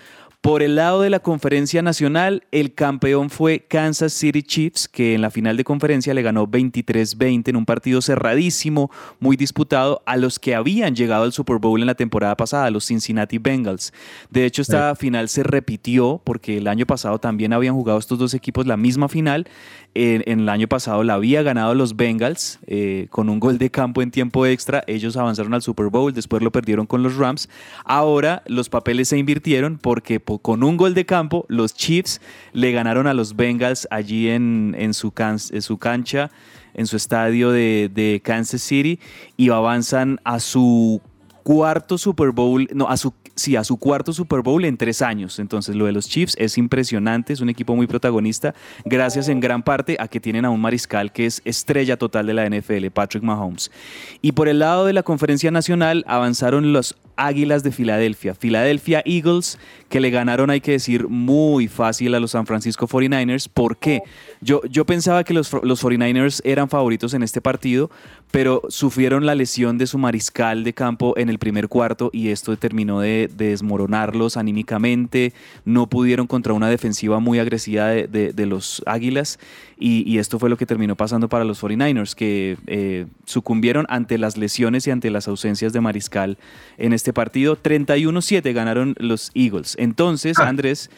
Por el lado de la conferencia nacional, el campeón fue Kansas City Chiefs, que en la final de conferencia le ganó 23-20 en un partido cerradísimo, muy disputado, a los que habían llegado al Super Bowl en la temporada pasada, los Cincinnati Bengals. De hecho, esta final se repitió porque el año pasado también habían jugado estos dos equipos la misma final en, el año pasado la había ganado los Bengals eh, con un gol de campo en tiempo extra. Ellos avanzaron al Super Bowl, después lo perdieron con los Rams. Ahora los papeles se invirtieron porque con un gol de campo los Chiefs le ganaron a los Bengals allí en, su cancha, en su estadio de, de Kansas City y avanzan a su cuarto Super Bowl, no, a su sí, a su cuarto Super Bowl en tres años. Entonces lo de los Chiefs es impresionante, es un equipo muy protagonista, gracias en gran parte a que tienen a un mariscal que es estrella total de la NFL, Patrick Mahomes. Y por el lado de la conferencia nacional avanzaron los Águilas de Filadelfia, Philadelphia Eagles, que le ganaron, hay que decir, muy fácil a los San Francisco 49ers. ¿Por qué? Yo, yo pensaba que los, los 49ers eran favoritos en este partido, pero sufrieron la lesión de su mariscal de campo en el primer cuarto y esto terminó de, desmoronarlos anímicamente. No pudieron contra una defensiva muy agresiva de, los Águilas y, esto fue lo que terminó pasando para los 49ers, que eh, sucumbieron ante las lesiones y ante las ausencias de mariscal en este partido. 31-7 ganaron los Eagles. Entonces, ah. Andrés,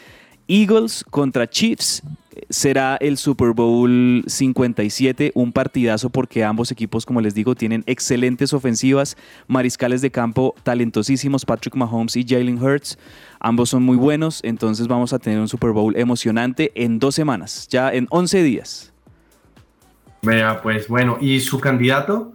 Eagles contra Chiefs será el Super Bowl 57, un partidazo porque ambos equipos, como les digo, tienen excelentes ofensivas, mariscales de campo talentosísimos, Patrick Mahomes y Jalen Hurts. Ambos son muy buenos, entonces vamos a tener un Super Bowl emocionante en dos semanas, ya en 11 días. Vea, pues bueno, ¿y su candidato?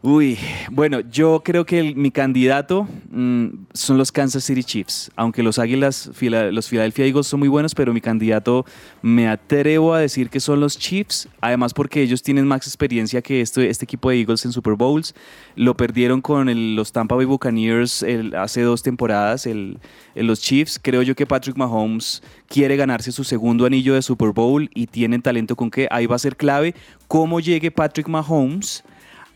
Uy, bueno, yo creo que mi candidato mm, son los Kansas City Chiefs, aunque los Águilas, los Philadelphia Eagles son muy buenos, pero mi candidato me atrevo a decir que son los Chiefs, además porque ellos tienen más experiencia que este, este equipo de Eagles en Super Bowls, lo perdieron con los Tampa Bay Buccaneers hace dos temporadas, los Chiefs, creo yo que Patrick Mahomes quiere ganarse su segundo anillo de Super Bowl y tienen talento con que ahí va a ser clave. Cómo llegue Patrick Mahomes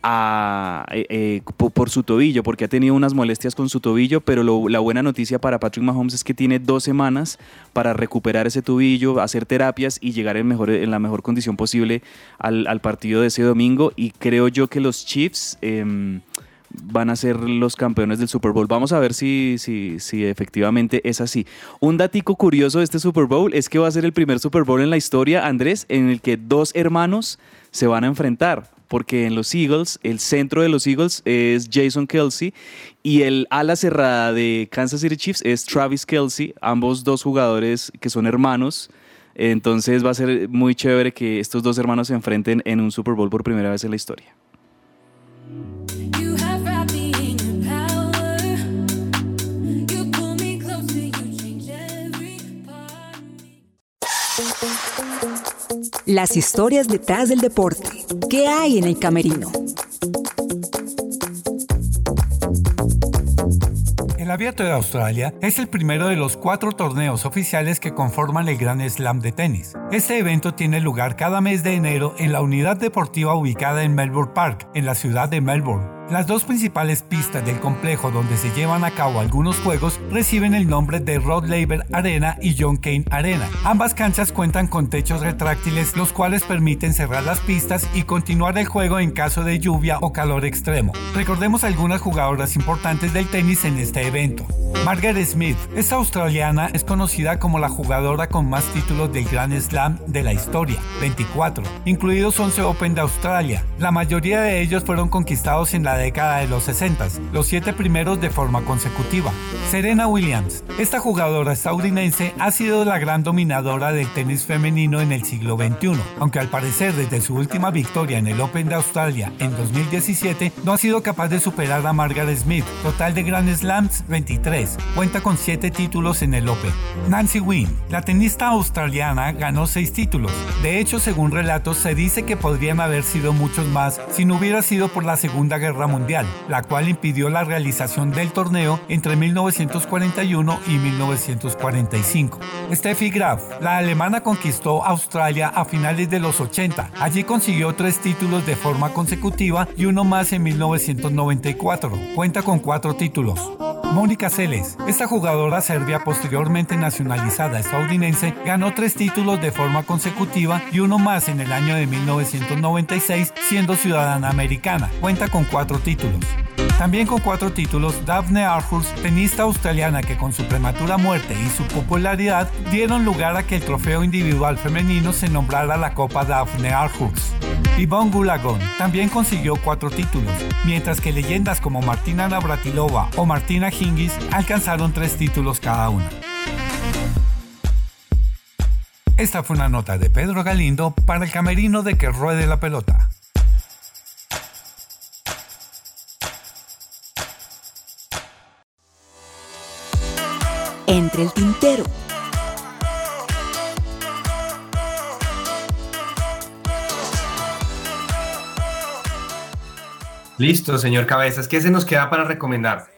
eh, eh, por, su tobillo, porque ha tenido unas molestias con su tobillo, pero la buena noticia para Patrick Mahomes es que tiene dos semanas para recuperar ese tobillo, hacer terapias y llegar en, la mejor condición posible al, partido de ese domingo. Y creo yo que los Chiefs... Em, van a ser los campeones del Super Bowl. Vamos a ver si, si, si efectivamente es así. Un datico curioso de este Super Bowl es que va a ser el primer Super Bowl en la historia, Andrés, en el que dos hermanos se van a enfrentar porque en los Eagles, el centro de los Eagles es Jason Kelsey y el ala cerrada de Kansas City Chiefs es Travis Kelsey, ambos dos jugadores que son hermanos. Entonces va a ser muy chévere que estos dos hermanos se enfrenten en un Super Bowl por primera vez en la historia. Las historias detrás del deporte. ¿Qué hay en el camerino? El Abierto de Australia es el primero de los cuatro torneos oficiales que conforman el Gran Slam de tenis. Este evento tiene lugar cada mes de enero en la unidad deportiva ubicada en Melbourne Park, en la ciudad de Melbourne. Las dos principales pistas del complejo donde se llevan a cabo algunos juegos reciben el nombre de Rod Laver Arena y John Kane Arena. Ambas canchas cuentan con techos retráctiles los cuales permiten cerrar las pistas y continuar el juego en caso de lluvia o calor extremo. Recordemos algunas jugadoras importantes del tenis en este evento. Margaret Smith, esta australiana es conocida como la jugadora con más títulos del Grand Slam de la historia, 24, incluidos 11 Open de Australia. La mayoría de ellos fueron conquistados en la década de los 60, los siete primeros de forma consecutiva. Serena Williams, esta jugadora estadounidense ha sido la gran dominadora del tenis femenino en el siglo XXI, aunque al parecer desde su última victoria en el Open de Australia en 2017 no ha sido capaz de superar a Margaret Smith, total de Grand Slams 23, cuenta con 7 títulos en el Open. Nancy Wynn, la tenista australiana, ganó 6 títulos. De hecho, según relatos, se dice que podrían haber sido muchos más si no hubiera sido por la Segunda Guerra Mundial, la cual impidió la realización del torneo entre 1941 y 1945. Steffi Graf, la alemana conquistó Australia a finales de los 80. Allí consiguió tres títulos de forma consecutiva y uno más en 1994. Cuenta con cuatro títulos. Mónica Seles, esta jugadora serbia posteriormente nacionalizada estadounidense, ganó tres títulos de forma consecutiva y uno más en el año de 1996 siendo ciudadana americana. Cuenta con cuatro títulos. También con cuatro títulos, Daphne Arthurs, tenista australiana que con su prematura muerte y su popularidad dieron lugar a que el trofeo individual femenino se nombrara la Copa Daphne Arthurs. Yvonne Gulagon también consiguió cuatro títulos, mientras que leyendas como Martina Navratilova o Martina Alcanzaron tres títulos cada una. Esta fue una nota de Pedro Galindo para el camerino de que ruede la pelota. Entre el tintero. Listo, señor Cabezas. ¿Qué se nos queda para recomendar?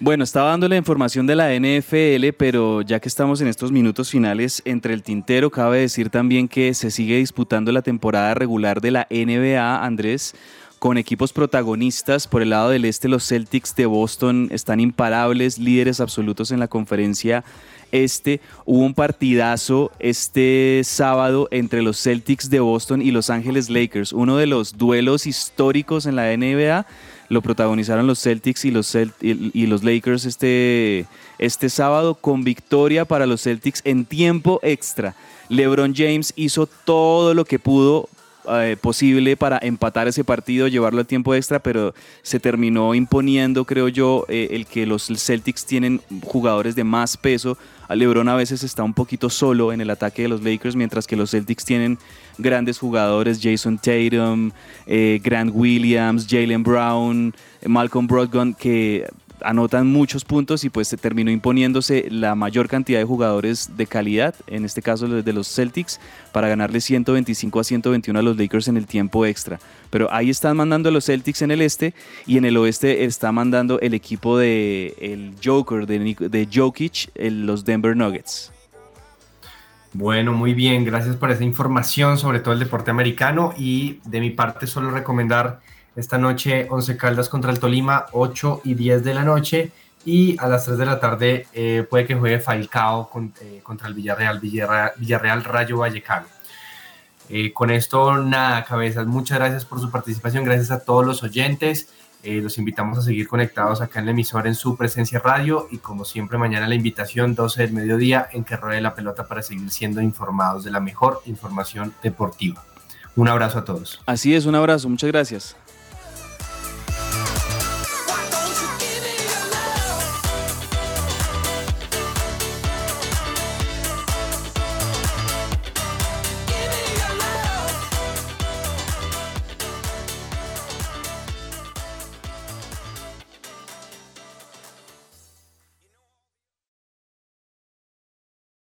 Bueno, estaba dando la información de la NFL, pero ya que estamos en estos minutos finales entre el tintero, cabe decir también que se sigue disputando la temporada regular de la NBA, Andrés, con equipos protagonistas. Por el lado del este, los Celtics de Boston están imparables, líderes absolutos en la conferencia este. Hubo un partidazo este sábado entre los Celtics de Boston y Los Ángeles Lakers, uno de los duelos históricos en la NBA lo protagonizaron los Celtics y los, Lakers este, este sábado con victoria para los Celtics en tiempo extra. LeBron James hizo todo lo que pudo eh, posible para empatar ese partido, llevarlo al tiempo extra, pero se terminó imponiendo, creo yo, eh, el que los Celtics tienen jugadores de más peso. A LeBron a veces está un poquito solo en el ataque de los Lakers, mientras que los Celtics tienen grandes jugadores, Jason Tatum, eh, Grant Williams, Jalen Brown, Malcolm Brogdon, que anotan muchos puntos y pues se terminó imponiéndose la mayor cantidad de jugadores de calidad, en este caso los de los Celtics, para ganarle 125 a 121 a los Lakers en el tiempo extra. Pero ahí están mandando los Celtics en el este y en el oeste está mandando el equipo de el Joker, de, de Jokic, los Denver Nuggets. Bueno, muy bien, gracias por esa información sobre todo el deporte americano y de mi parte solo recomendar esta noche, 11 Caldas contra el Tolima, 8 y 10 de la noche. Y a las 3 de la tarde eh, puede que juegue Falcao eh, contra el Villarreal, Villarreal, Rayo Vallecano. Eh, con esto, nada, cabezas. Muchas gracias por su participación. Gracias a todos los oyentes. Los invitamos a seguir conectados acá en la emisora en su presencia radio. Y como siempre, mañana la invitación, 12 del mediodía, en que ruede la pelota para seguir siendo informados de la mejor información deportiva. Un abrazo a todos. Así es, un abrazo. Muchas gracias.